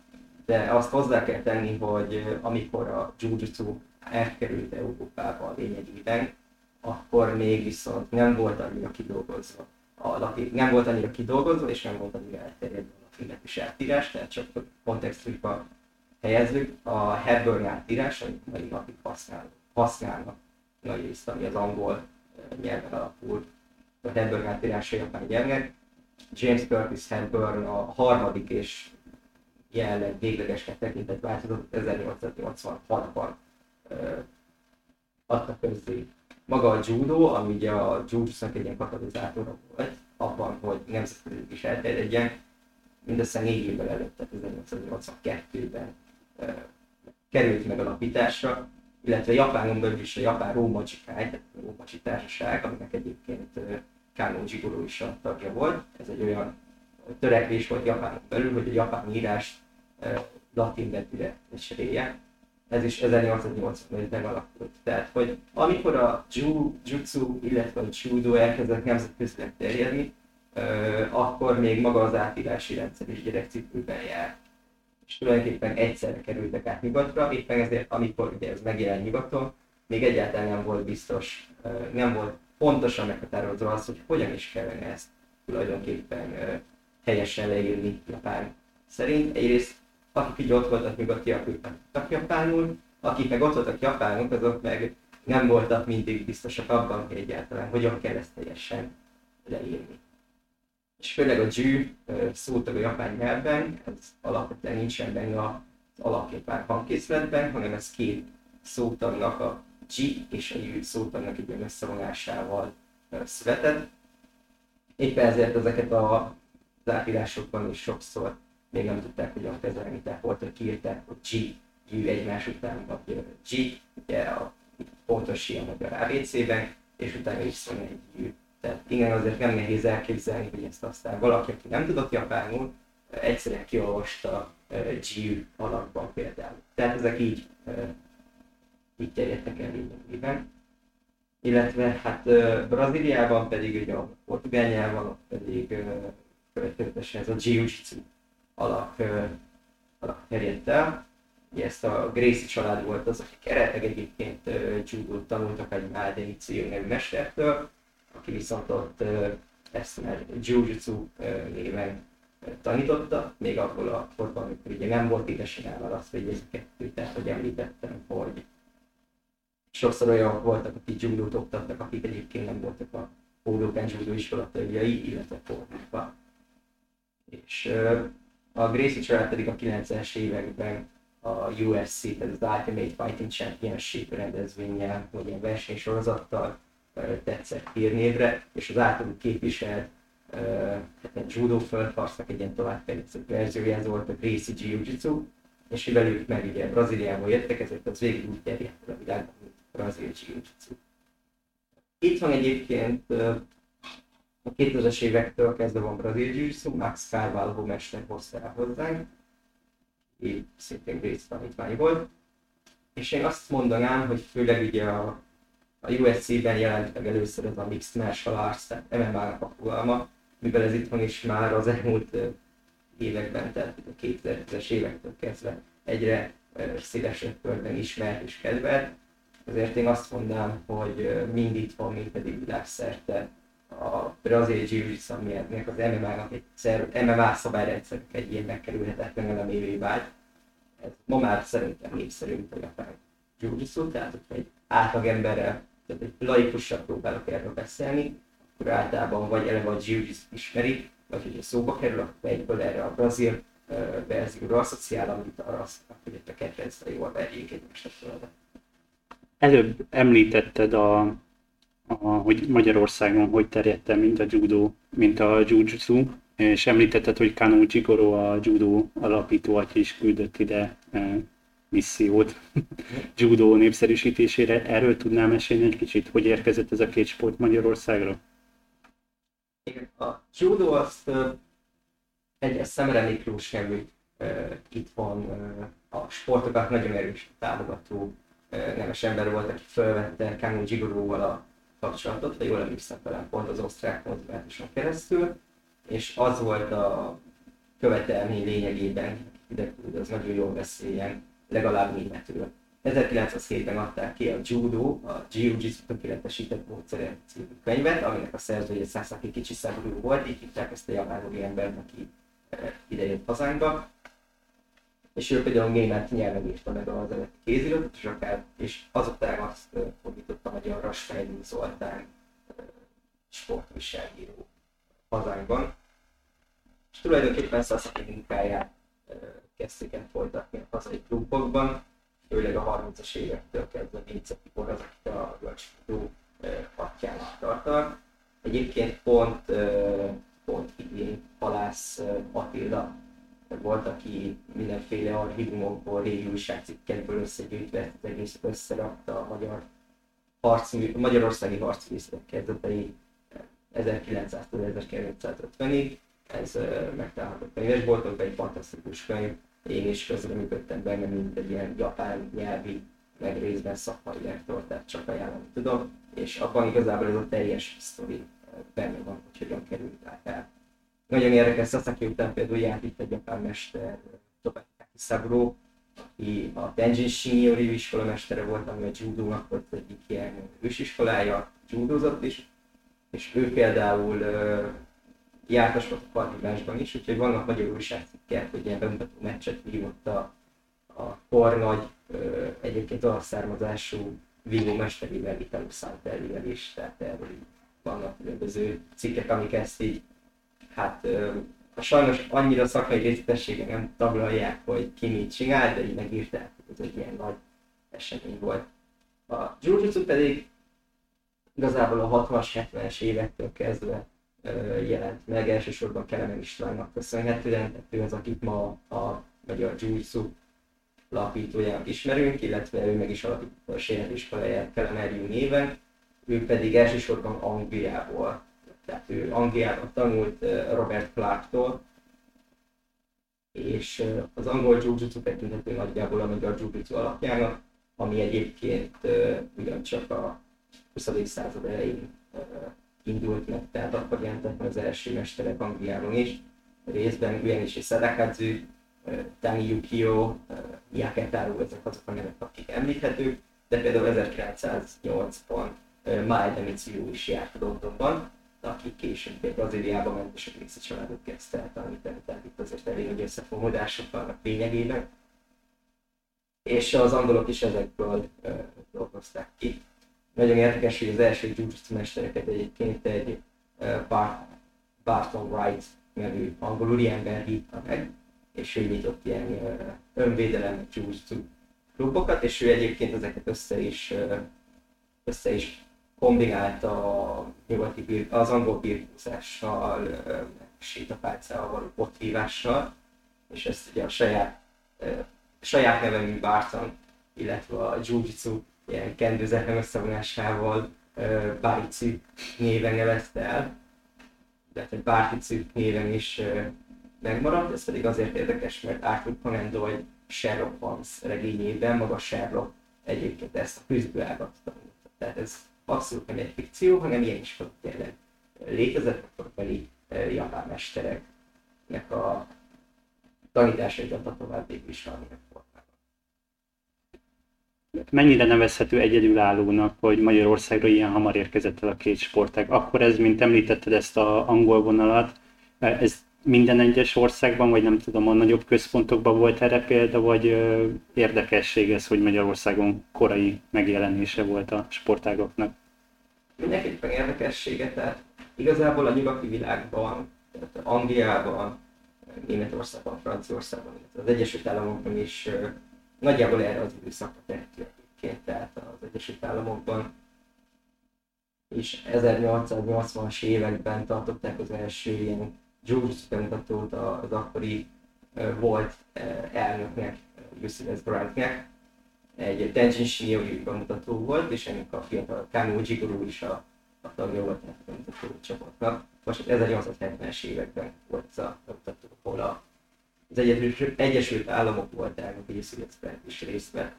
De azt hozzá kell tenni, hogy amikor a jiu-jitsu elkerült Európába lényegében, akkor még viszont nem volt annyira kidolgozva a latin, nem volt annyira kidolgozva, és nem volt annyira elterjedve a latinetűs átírás, tehát csak kontextusba helyezzük, a Hepburn átírás, amit mai napig használ, használnak nagy részt, ami az angol nyelven alapul, a Hepburn átírás a japán nyelvnek. James Curtis Hepburn a harmadik és jelenleg véglegesnek tekintett változat 1886-ban adta közzé. Maga a judo, ami ugye a jujutsu egy ilyen katalizátora volt, abban, hogy nemzetközi is elterjedjen, mindössze négy évvel előtt, tehát 1982-ben került meg alapításra, illetve Japánon belül is a Japán Rómacsi Kai, tehát a Rómacsi Társaság, aminek egyébként Kano Jigoro is a tagja volt. Ez egy olyan törekvés volt Japánon belül, hogy a japán írás latin betűre cserélje ez is 1885-ben alakult. Tehát, hogy amikor a jiu, jutsu, illetve a judo elkezdett nemzetközileg terjedni, akkor még maga az átírási rendszer is gyerekcipőben jár. És tulajdonképpen egyszerre kerültek át nyugatra, éppen ezért, amikor ugye ez megjelent nyugaton, még egyáltalán nem volt biztos, nem volt pontosan meghatározva az, hogy hogyan is kellene ezt tulajdonképpen helyesen leírni Japán szerint. Egyrészt akik így ott voltak nyugatiak, ők nem japánul, akik meg ott voltak japánok, azok meg nem voltak mindig biztosak abban, hogy egyáltalán hogyan kell ezt teljesen leírni. És főleg a Jü szótag a japán nyelvben, ez alapvetően nincsen benne az alapjapán hangkészletben, hanem ez két szótagnak, a Ji és a Jü szótagnak egy összevonásával született. Éppen ezért ezeket a átírásokban is sokszor még nem tudták hogyan kezelni, tehát volt, hogy kiírták, hogy G, G egymás után, vagy G, ugye a pontos ilyen magyar ABC-ben, és utána szól egy G. Tehát igen, azért nem nehéz elképzelni, hogy ezt aztán valaki, aki nem tudott japánul, egyszerűen kiolvasta G alakban például. Tehát ezek így, így terjedtek el lényegében. Illetve hát Brazíliában pedig ugye a portugál nyelven pedig következetesen ez a jiu-jitsu alak, alak terjedt el. Ugye ezt a Gracie család volt az, akik eredetileg egyébként judót tanultak egy Mádeni Cio nevű mestertől, ott ezt már jiu-jitsu néven tanította, még abból a korban, amikor ugye nem volt édesen elválasztva egy kettő, tehát hogy említettem, hogy sokszor olyan voltak, akik judót oktattak, akik egyébként nem voltak a Pódókán judó iskola tagjai, illetve fordítva. És a Gracie család pedig a 90-es években a USC, tehát az Ultimate Fighting Championship rendezvényel, vagy ilyen versenysorozattal tetszett hírnévre, és az általuk képviselt hát judo földharcnak egy ilyen továbbfejlesztett verziója, ez volt a Gracie Jiu-Jitsu, és mivel ők meg ugye Brazíliából jöttek, ezért az végül úgy terjedt a világban, mint Brazil Jiu-Jitsu. Itt van egyébként a 2000-es évektől kezdve van brazil jiu Max Carvalho mester hozta el hozzánk, így szintén Grace tanítvány volt. És én azt mondanám, hogy főleg ugye a, a USC-ben jelent meg először ez a Mixed Martial Arts, tehát MMA-nak a fogalma, mivel ez itthon is már az elmúlt években, tehát a 2010-es évektől kezdve egyre szélesebb körben ismert és kedvelt. Ezért én azt mondanám, hogy mind itt van, mind pedig világszerte a brazil jiu-jitsu, aminek az MMA-nak egy szer, MMA szabályrendszer egy ilyen megkerülhetetlen elemévé vált. Ez ma már szerintem népszerű, mint a japán jiu tehát hogyha egy átlagemberrel, tehát egy laikussal próbálok erről beszélni, akkor általában vagy eleve a jiu ismeri, vagy hogy szóba kerül, akkor egyből erre a brazil verzióra asszociál, amit arra azt, hogy a kedvencre jól verjék egymást Előbb említetted a, a, hogy Magyarországon hogy terjedt el, mint a judo, mint a jujutsu, és említetted, hogy Kano Jigoro a judo alapító atya is küldött ide missziót judo népszerűsítésére. Erről tudnám mesélni egy kicsit, hogy érkezett ez a két sport Magyarországra? A judo azt egy Szemre nevű itt van a sportokat nagyon erős támogató nemes ember volt, aki felvette Kano Jigoro-val a kapcsolatot, ha jól emlékszem talán pont az osztrák mozgáson keresztül, és az volt a követelmény lényegében, ide az nagyon jól beszéljen, legalább németül. 1907-ben adták ki a Judo, a Jiu-Jitsu tökéletesített módszere című könyvet, aminek a szerzője Sasaki Kicsi Szabadú volt, így hívták ezt a japán embert, aki idejött hazánkba. És ő például német nyelven írta meg az eredeti kéziratot, és akár, és azután azt fordította magyarra Svejni Zoltán sportviselíró hazánkban. És tulajdonképpen Sasaki munkáját kezdték el folytatni a hazai klubokban, főleg a 30-as évektől kezdve Vince Tibor az, aki a World hatjának tartal. Egyébként pont, pont idén Halász Attila volt, aki mindenféle archívumokból, régi újságcikkekből összegyűjtve egész összerakta a magyar harcmű, magyarországi harcművészek kezdetei 1900-1950-ig. Ez megtalálható könyvesboltokban, egy fantasztikus könyv, én is közreműködtem benne, mint egy ilyen japán nyelvi, meg részben szakmai lektor, tehát csak ajánlani tudom, és abban igazából ez a teljes sztori benne van, hogy hogyan került el. Nagyon érdekes, Sasaki után például járt itt egy japán mester, Tobaki Saburo, aki a Tenjin Shinyori iskola mestere volt, ami a judónak volt egyik ilyen ősiskolája, judozott is, és ő például jártas a parhívásban is, úgyhogy vannak magyar újságcikkek, hogy ilyen bemutató meccset vívott a, a kornagy, egyébként olasz származású vívó mesterével, Vitalo Santellivel is, tehát erről vannak különböző cikkek, amik ezt így, hát sajnos annyira szakmai részletessége nem taglalják, hogy ki mit csinál, de így megírták, ez egy ilyen nagy esemény volt. A jiu pedig igazából a 60-as, 70-es évektől kezdve jelent meg, elsősorban Kelemen Istvánnak köszönhetően, ő az, akit ma a magyar jiu alapítójának ismerünk, illetve ő meg is alapította a saját iskoláját Kelemerium néven, ő pedig elsősorban Angliából, tehát ő Angliában tanult Robert Clarktól, és az angol jiu-jitsu tekinthető nagyjából a magyar jiu alapjának, ami egyébként ugyancsak a 20. század elején indult meg, tehát akkor jelentek meg az első mesterek Angliában is, részben Uenis és Sadakazu, Tani Yukio, Yaketaru, ezek azok a nevek, akik említhetők, de például 1908-ban Mae Demitsu is járt Londonban, akik később Brazíliába ment, és a Grixi családot kezdte el tanítani, tehát itt azért elég nagy összefonódások vannak lényegében. És az angolok is ezekből dolgozták ki. Nagyon érdekes, hogy az első jiu mestereket egyébként egy Bart, Barton Wright nevű angol úriember hívta meg, és ő nyitott ilyen önvédelem jiu klubokat, és ő egyébként ezeket össze is, össze is kombinálta a nyugati, az angol birkózással, sétapálcával való pothívással, és ezt ugye a saját, saját nevemű Barton, illetve a jiu-jitsu ilyen kendőzetlen összevonásával Báricű néven nevezte el, illetve Báricű néven is megmaradt, ez pedig azért érdekes, mert Arthur Conan Doyle Sherlock Holmes regényében maga Sherlock egyébként ezt a küzdőágat tanulta. Tehát ez abszolút nem egy fikció, hanem ilyen is tényleg. Létezett, akkor pedig japán mestereknek a tanításait adta tovább végül is valamilyen mennyire nevezhető egyedülállónak, hogy Magyarországra ilyen hamar érkezett el a két sportág. Akkor ez, mint említetted ezt a angol vonalat, ez minden egyes országban, vagy nem tudom, a nagyobb központokban volt erre példa, vagy érdekesség ez, hogy Magyarországon korai megjelenése volt a sportágoknak? Mindenképpen érdekessége, tehát igazából a nyugati világban Tehát Angliában, Németországban, Franciaországban, az Egyesült Államokban is nagyjából erre az időszakra tehető egyébként, tehát az Egyesült Államokban és 1880-as években tartották az első ilyen bemutatót az akkori volt elnöknek, Ulysses Grantnek. Egy Tenjin Shiori bemutató volt, és ennek a fiatal Kamo Jigoro is a, a tagja volt a bemutató csapatnak. Most 1870-es években volt a bemutató, ahol a, az Egyesült, Egyesült Államok volt elnök, Grant is részt vett.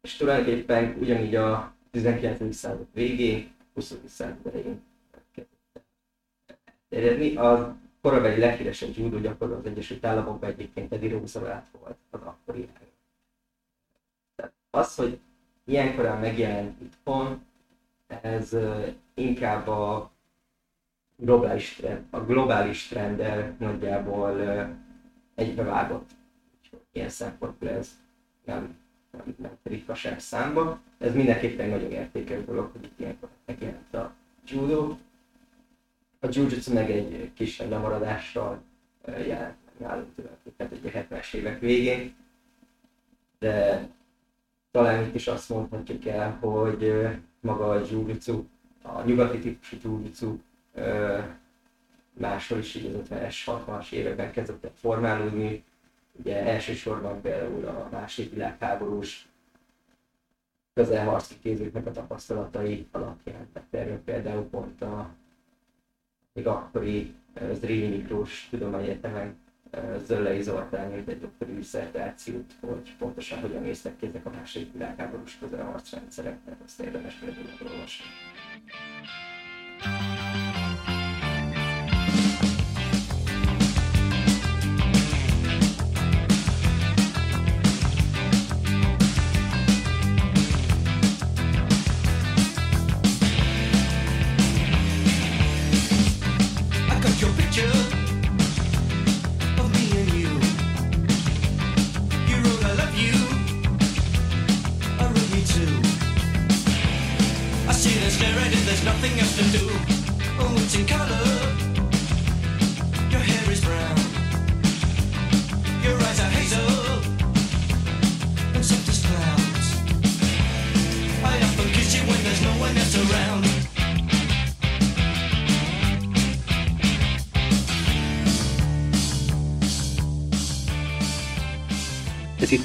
És tulajdonképpen ugyanígy a 19. század végén, 20. század elején terjedni. A korabeli leghíresebb judo gyakorló az Egyesült Államokban egyébként Eddie Roosevelt volt az akkori. Tehát az, hogy ilyen korán megjelent itthon, ez inkább a globális, trend, a globális trenddel nagyjából egybevágott. Ilyen szempontból ez nem nem, nem ritkaság számba. Ez mindenképpen nagyon értékes dolog, hogy itt ilyenkor megjelent a judo. A jiu-jitsu meg egy kisebb lemaradással jelent nálunk tulajdonképpen egy 70-es évek végén. De talán itt is azt mondhatjuk el, hogy maga a jiu a nyugati típusú jiu máshol is így az 50-es, 60-as években kezdett formálódni, Ugye elsősorban például a második világháborús közelharci kézőknek a tapasztalatai alapján. Tehát például pont a még akkori Zrínyi Miklós Tudományegyetemen Zöllei Zoltán írt egy doktori diszertációt, hogy pontosan hogyan néztek ki ezek a második világháborús közelharcrendszerek, tehát azt érdemes például olvasni.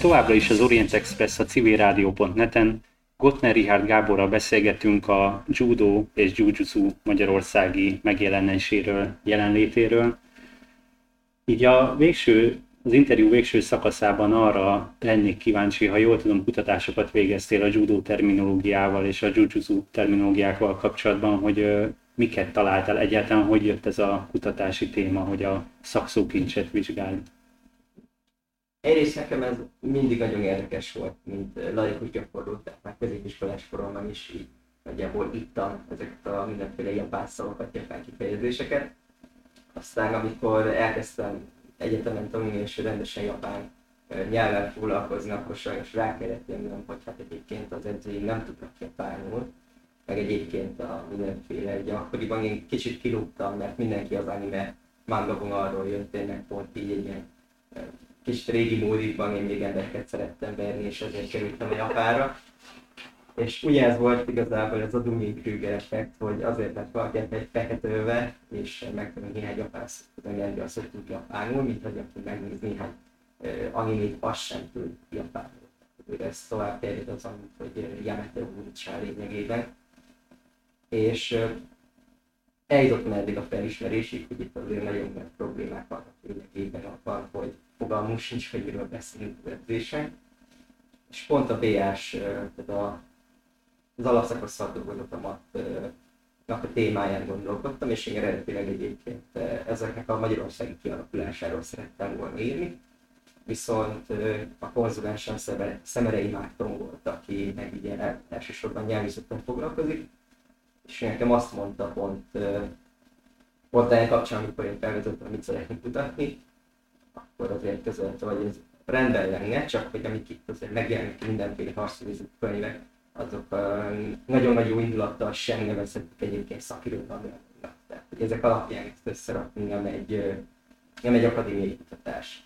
Továbbra is az Orient Express a civilrádió.net-en. Gottner Richard Gáborral beszélgetünk a judo és jiu magyarországi megjelenéséről, jelenlétéről. Így a végső, az interjú végső szakaszában arra lennék kíváncsi, ha jól tudom, kutatásokat végeztél a judo terminológiával és a jiu terminológiákkal kapcsolatban, hogy miket találtál egyáltalán, hogy jött ez a kutatási téma, hogy a szakszókincset vizsgálj. Egyrészt nekem ez mindig nagyon érdekes volt, mint laikus gyakorló, tehát már középiskolás koromban is így nagyjából ittam ezeket a mindenféle japán szavakat, japán kifejezéseket. Aztán amikor elkezdtem egyetemen tanulni és rendesen japán nyelven foglalkozni, akkor sajnos rá kellett jönnöm, hogy hát egyébként az edzőim nem tudnak japánul, meg egyébként a mindenféle, ugye akkoriban én kicsit kilúgtam, mert mindenki az anime manga vonalról jött, tényleg pont így egy ilyen kis régi módikban én még embereket szerettem verni, és ezért kerültem a Japára. És ugye ez volt igazából ez a Dunning Kruger effekt, hogy azért lett valaki egy feketőve, és megtanul néhány japán szót, tud japánul, mint hogy aki megnéz néhány uh, animét, azt sem tud japánul. Ez tovább terjed az, amit, hogy Yamete Unicsa lényegében. És uh, eljutott meddig a felismerésig, hogy itt azért nagyon nagy problémák vannak lényegében abban, hogy fogalmunk sincs, hogy miről beszélünk az edzésen. És pont a BS, tehát a, az alapszakos szakdolgozatomat a témáján gondolkodtam, és én eredetileg egyébként ezeknek a magyarországi kialakulásáról szerettem volna írni. Viszont a konzulensem Szemerei Márton volt, aki meg ugye elsősorban nyelvészettel foglalkozik, és nekem azt mondta pont, pont ennek kapcsán, amikor én felvezettem, mit szeretnék kutatni, akkor azért közölte, hogy ez rendben lenne, csak hogy amik itt azért megjelenik mindenféle harcművészeti könyvek, azok nagyon nagy jó indulattal sem nevezhetik egyébként szakirodalmi Tehát, hogy ezek alapján ezt összerakni nem egy, nem egy akadémiai kutatás.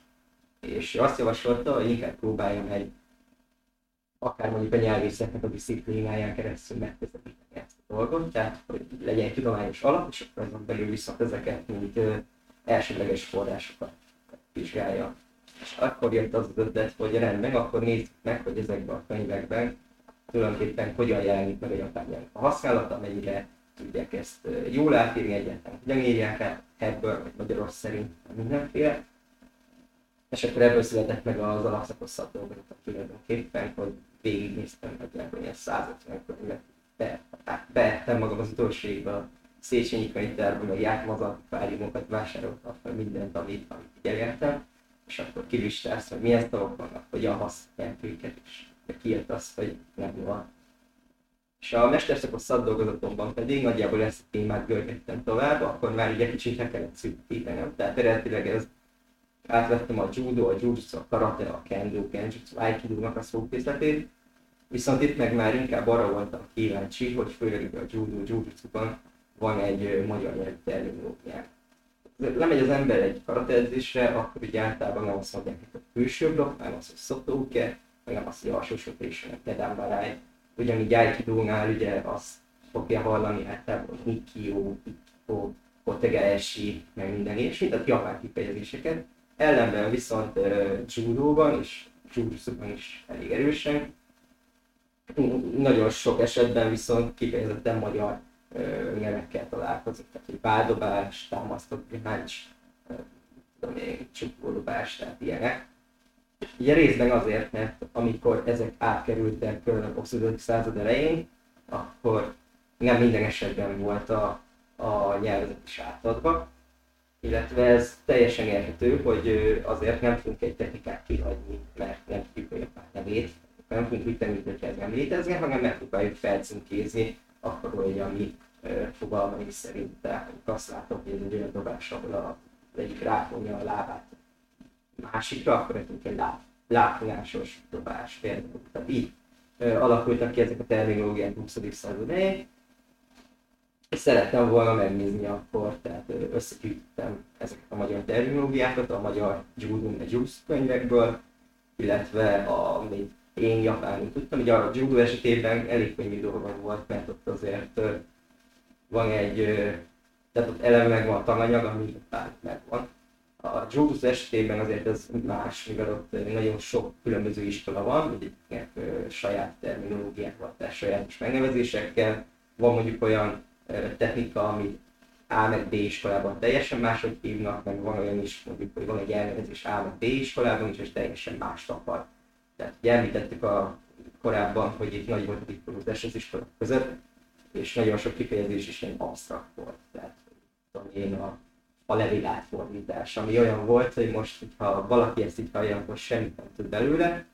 És azt javasolta, hogy inkább próbáljam egy akár mondjuk a nyelvészetnek a disziplináján keresztül megközelíteni ezt a dolgot, tehát hogy legyen egy tudományos alap, és akkor azon belül viszont ezeket, mint elsődleges forrásokat vizsgálja. És akkor jött az az ötlet, hogy rendben, akkor nézzük meg, hogy ezekben a könyvekben tulajdonképpen hogyan jelenik meg a japán nyelv a használata, mennyire tudják ezt jól átírni egyáltalán, hogyan írják át ebből, vagy magyaros szerint mindenféle. És akkor ebből született meg az alapszakos szakdolgozat tulajdonképpen, hogy végignéztem nagyjából ilyen 150 könyvet, be, beettem magam az utolsó évben Széchenyi könyvtárban, meg játmazat, fáriumokat vásároltam fel mindent, amit, amit figyeltem, és akkor kivistálsz, hogy milyen szavak vannak, hogyan használják őket, és kijött az, hogy nem van. És a mesterszakos szakdolgozatomban pedig nagyjából ezt a témát görgettem tovább, akkor már ugye kicsit le kellett szűkítenem. Tehát eredetileg ez átvettem a judo, a jujutsu, a karate, a kendo, kenjutsu, aikido-nak a szókészletét, viszont itt meg már inkább arra voltam kíváncsi, hogy főleg a judo, jujutsu-ban van egy magyar nyelvű terminológiák. Lemegy az ember egy karate edzésre, akkor ugye általában nem azt mondják, hogy a külső blokk, hanem az, hogy szotouke, meg nem azt, hogy alsó sötésen, kedán barály. Ugyanígy Aikidónál ugye azt fogja hallani általában, hogy Nikio, Ikko, Kotegaeshi, meg minden ilyesmi, tehát japán kifejezéseket. Ellenben viszont uh, judóban és jujutsuban is elég erősen. Nagyon sok esetben viszont kifejezetten magyar nyelvekkel találkozik, tehát hogy bádobás, támasztott uh, tudom én, csukódobás, tehát ilyenek. Ugye részben azért, mert amikor ezek átkerültek a 20. század elején, akkor nem minden esetben volt a, a nyelvezet is átadva, illetve ez teljesen érthető, hogy azért nem fogunk egy technikát kihagyni, mert nem tudjuk a japán nevét, nem fogunk úgy tenni, hogy ez nem létezne, hanem megpróbáljuk felcímkézni, akkor, hogy a mi fogalmaink szerint, tehát azt látok, hogy egy olyan dobás, ahol a, egyik ráfonja a lábát másikra, akkor ez egy láb, lábfonásos dobás például. Tehát így alakultak ki ezek a terminológiák 20. század elején, szerettem volna megnézni akkor, tehát összegyűjtöttem ezeket a magyar terminológiákat, a magyar judo meg juice könyvekből, illetve a még én japánul tudtam, ugye a judo esetében elég könnyű dolgom volt, mert ott azért van egy, tehát ott eleve megvan a tananyag, ami már megvan. A judo esetében azért ez más, mivel ott nagyon sok különböző iskola van, egyiknek saját terminológiával, tehát sajátos megnevezésekkel, van mondjuk olyan technika, ami A meg B iskolában teljesen máshogy hívnak, meg van olyan is, mondjuk, hogy van egy elnevezés A meg B iskolában is, és teljesen más tapad. Tehát ugye említettük a, korábban, hogy itt nagy volt a diplomozás az iskolák között, és nagyon sok kifejezés is ilyen absztrakt volt. Tehát tudom én a, a levél átfordítás, ami olyan volt, hogy most, ha valaki ezt így hallja, akkor semmit nem tud belőle,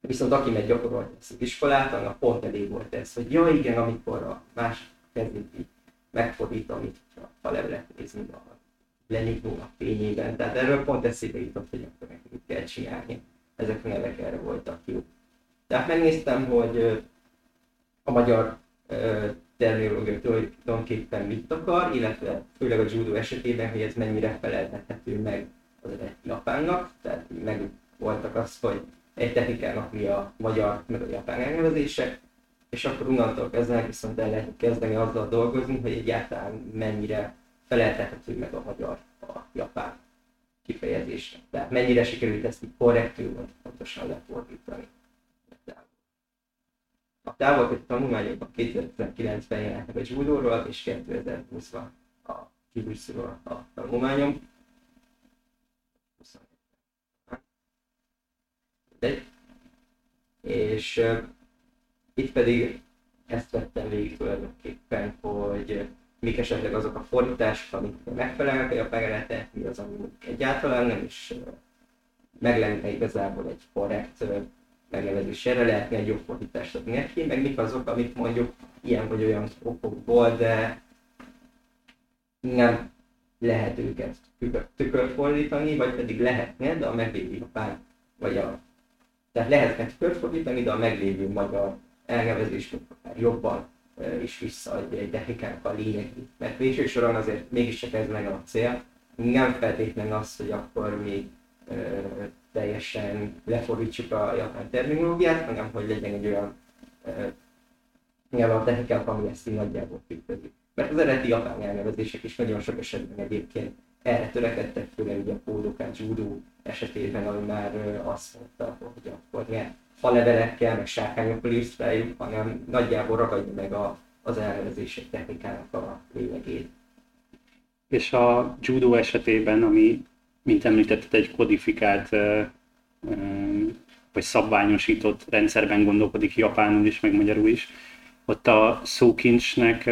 Viszont aki megy gyakorolni ezt az iskolát, annak pont elég volt ez, hogy ja igen, amikor a más kezét így megfordítom, így a levelet nézni a lenyugvónak fényében. Tehát erről pont eszébe jutott, hogy akkor nekünk kell csinálni. Ezek a nevek erre voltak jó. Tehát megnéztem, hogy a magyar terminológia tulajdonképpen mit akar, illetve főleg a judo esetében, hogy ez mennyire feleltethető meg az eredeti japánnak, tehát meg voltak az, hogy egy technikának mi a magyar, meg a japán elnevezések, és akkor onnantól kezdve viszont el lehet kezdeni azzal dolgozni, hogy egyáltalán mennyire feleltethető meg a magyar a japán kifejezésre. Tehát mennyire sikerült ezt így korrektül vagy pontosan lefordítani. A távolköti tanulmányokban 2019-ben jelentek a judóról, és 2020-ban a jujutsuról a tanulmányom. De, és uh, itt pedig ezt vettem végig tulajdonképpen, hogy mik esetleg azok a fordítások, amik megfelelnek a japán eredetet, mi az, ami egyáltalán nem is meg lenne igazából egy korrekt megnevezés erre, lehetne egy jobb fordítást adni neki, meg mik azok, amik mondjuk ilyen vagy olyan okokból, de nem lehet őket tükörfordítani, vagy pedig lehetne, de a meglévő japán, vagy a tehát lehetne tükörfordítani, de a meglévő magyar elnevezés jobban is visszaadja egy technikának a lényegét. Mert végső soron azért mégiscsak ez meg a cél, nem feltétlenül az, hogy akkor ö, teljesen lefordítsuk a japán terminológiát, hanem hogy legyen egy olyan nyelv a technikák, ami ezt így nagyjából tükrözi. Mert az eredeti japán elnevezések is nagyon sok esetben egyébként erre törekedtek, főleg ugye a Kódokán judo esetében, ami már azt mondta, hogy akkor ne falevelekkel, meg sárkányokkal írsz feljük, hanem nagyjából ragadja meg a, az elnevezések technikának a lényegét. És a judo esetében, ami, mint említetted, egy kodifikált vagy szabványosított rendszerben gondolkodik japánul is, meg magyarul is, ott a szókincsnek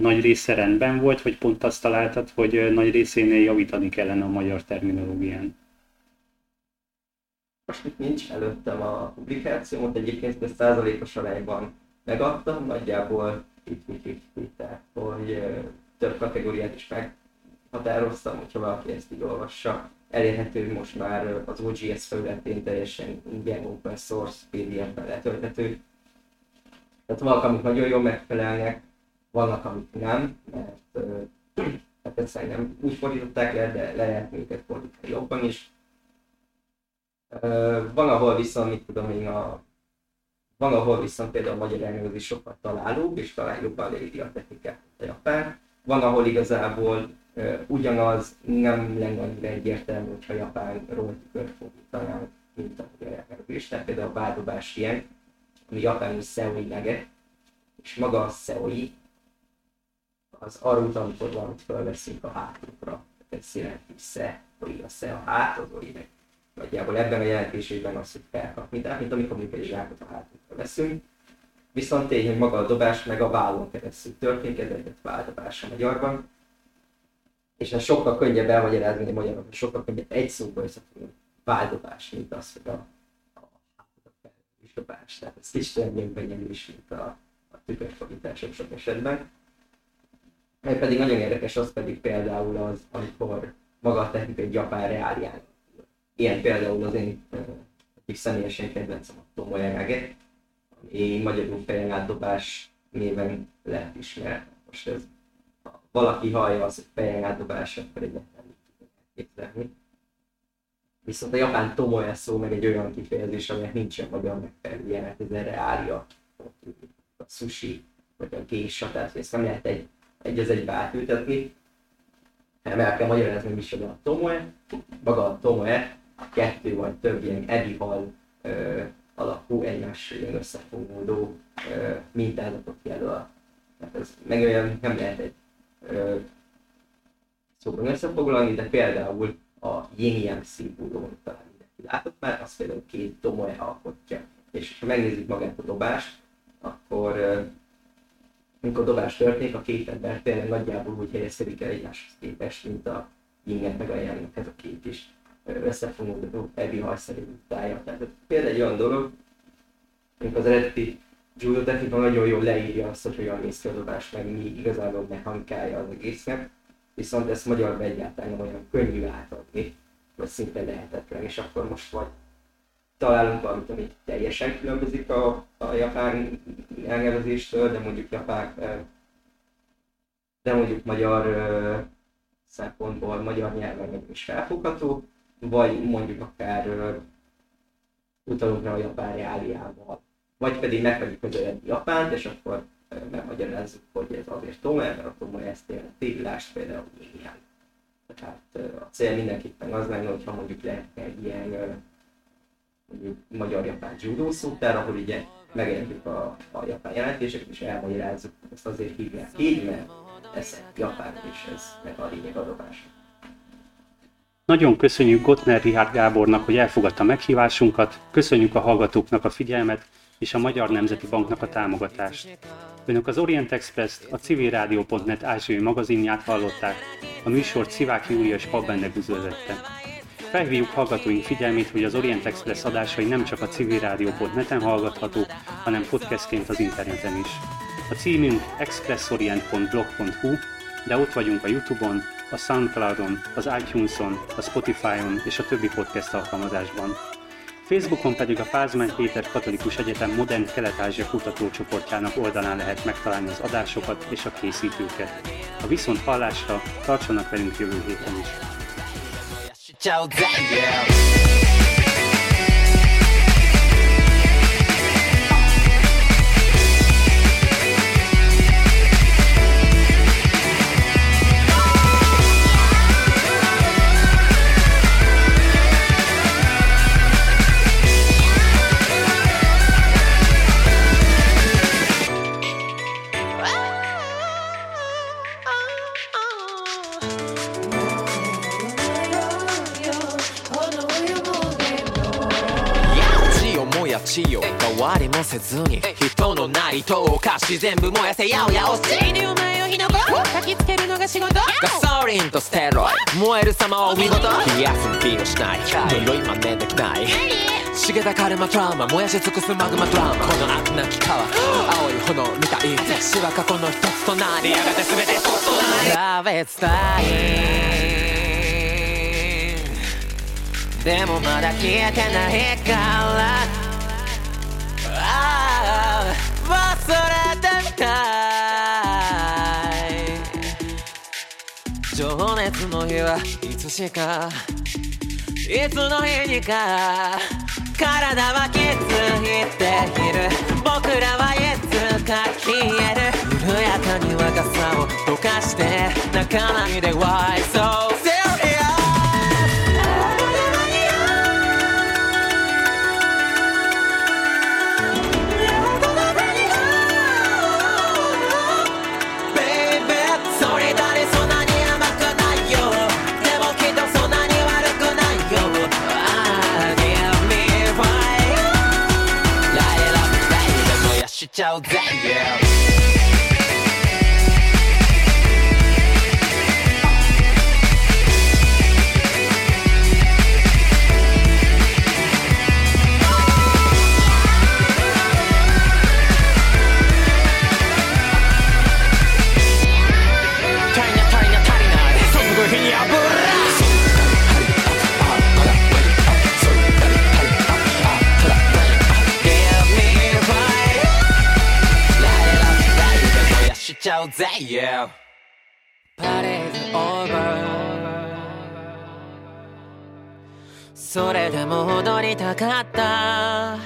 nagy része rendben volt, vagy pont azt találtad, hogy nagy részénél javítani kellene a magyar terminológián? Most itt nincs előttem a publikációt, egyébként ezt százalékos arányban megadtam, nagyjából itt mit itt, tehát hogy több kategóriát is meghatároztam, hogyha valaki ezt így olvassa. Elérhető most már az OGS felületén teljesen ingyen open source PDF-ben letölthető, tehát vannak, amik nagyon jól megfelelnek, vannak, amik nem, mert hát egyszerűen nem úgy fordították le, de le lehet őket fordítani jobban is. Van, ahol viszont, mit tudom én, a, van, ahol viszont például a magyar elnevezés sokkal találóbb, és talán jobban léri a technikát, a japán. Van, ahol igazából ugyanaz nem lenne annyira egyértelmű, hogyha japánról tükört fordítanánk, mint a magyar elnevezés. Tehát például a változás ilyen, ami japánul Seoi nege, és maga a Seoi az arra amikor valamit felveszünk a hátunkra. Ez jelenti se, hogy a se a hát, az nagyjából ebben a jelentésében az, hogy felkapni, tehát mint amikor mondjuk egy zsákot a hátunkra veszünk. Viszont tény, hogy maga a dobás meg a vállon keresztül történik, ez egy változás a magyarban. És ez sokkal könnyebb elmagyarázni a magyarban, sokkal könnyebb egy szóba összefogni váldobás, mint az, hogy a dobás. Tehát ez kicsit nyelvű is, mint a, a tükörfordítások sok esetben. Mert pedig nagyon érdekes az pedig például az, amikor maga a technika egy japán reálián. Ilyen például az én egyik személyesen kedvencem a Tomoyage, ami magyarul fejen átdobás néven lett ismert. Most ez, ha valaki hallja az, hogy fejen átdobás, akkor egy nem képzelni. Viszont a japán tomoe szó meg egy olyan kifejezés, aminek nincsen magyar megfelelője, mert ez erre állja a sushi, vagy a gésa, tehát ezt nem lehet egy, egy az egybe átültetni. Nem el kell magyarázni, mi is a tomoe. Maga a tomoe kettő vagy több ilyen edihal ö, alakú, egymással ilyen összefogódó ö, mintázatot jelöl. Tehát ez meg olyan nem lehet egy ö, szóban összefoglalni, de például a yin yang szimbólumot talán mindenki látott már, az például két tomoe alkotja. És ha megnézzük magát a dobást, akkor amikor dobás történik, a két ember tényleg nagyjából úgy helyezkedik el egymáshoz képest, mint a yin meg a yang a két is összefonódó ebi hajszerű tája. Tehát például egy olyan dolog, amikor az eredeti judo technika nagyon jól leírja azt, hogy hogyan néz ki a dobás, meg mi igazából mechanikája az egésznek, viszont ezt magyarban egyáltalán nem olyan könnyű átadni, vagy szinte lehetetlen, és akkor most vagy találunk valamit, ami teljesen különbözik a, a japán elnevezéstől, de mondjuk japán, de mondjuk magyar szempontból, magyar nyelven is felfogható, vagy mondjuk akár utalunk rá a japán reáliával, vagy pedig meg vagyunk közeledni Japánt, és akkor megmagyarázzuk, hogy ez azért Tome, mert akkor majd ezt jelenti, írás például ilyen. Tehát a cél mindenképpen az lenne, hogyha mondjuk lehetne egy ilyen mondjuk magyar-japán judo szótár, ahol ugye megértjük a, a japán jelentéseket, és elmagyarázzuk, ezt azért hívják így, mert ez japán, és ez meg a lényeg adobás. Nagyon köszönjük Gottner Richard Gábornak, hogy elfogadta meghívásunkat, köszönjük a hallgatóknak a figyelmet, és a Magyar Nemzeti Banknak a támogatást. Önök az Orient express a civilrádió.net ázsiai magazinját hallották, a műsort Szivák Júlia és Pabbende üzletette. Felhívjuk hallgatóink figyelmét, hogy az Orient Express adásai nem csak a civilrádió.net-en hallgathatók, hanem podcastként az interneten is. A címünk expressorient.blog.hu, de ott vagyunk a Youtube-on, a Soundcloud-on, az iTunes-on, a Spotify-on és a többi podcast alkalmazásban. Facebookon pedig a Pázmány Péter Katolikus Egyetem Modern Kelet-Ázsia kutatócsoportjának oldalán lehet megtalálni az adásokat és a készítőket. A viszont hallásra tartsanak velünk jövő héten is. Ciao, 変わりもせずに。人のないとおかし全部燃やせやおや。おしいにお前を火の粉。焚きつけるのが仕事。ガソリンとステロイ燃える様を見事。冷やすビールしない。呪い。真似できない。茂田カルマトラウマ。燃やし尽くすマグマドラマ。この悪なき川。青い炎みたい。死は過去の一つとなり。やがて全て一つとなり。差別体でもまだ消えてないから忘れてみたい。情熱の日はいつしかいつの日にか体はきついている。僕らはいつか消える。緩やかに若さを溶かして泣かないで Why so ちゃうぜ Yeah パレードオーバーそれでも踊りたかった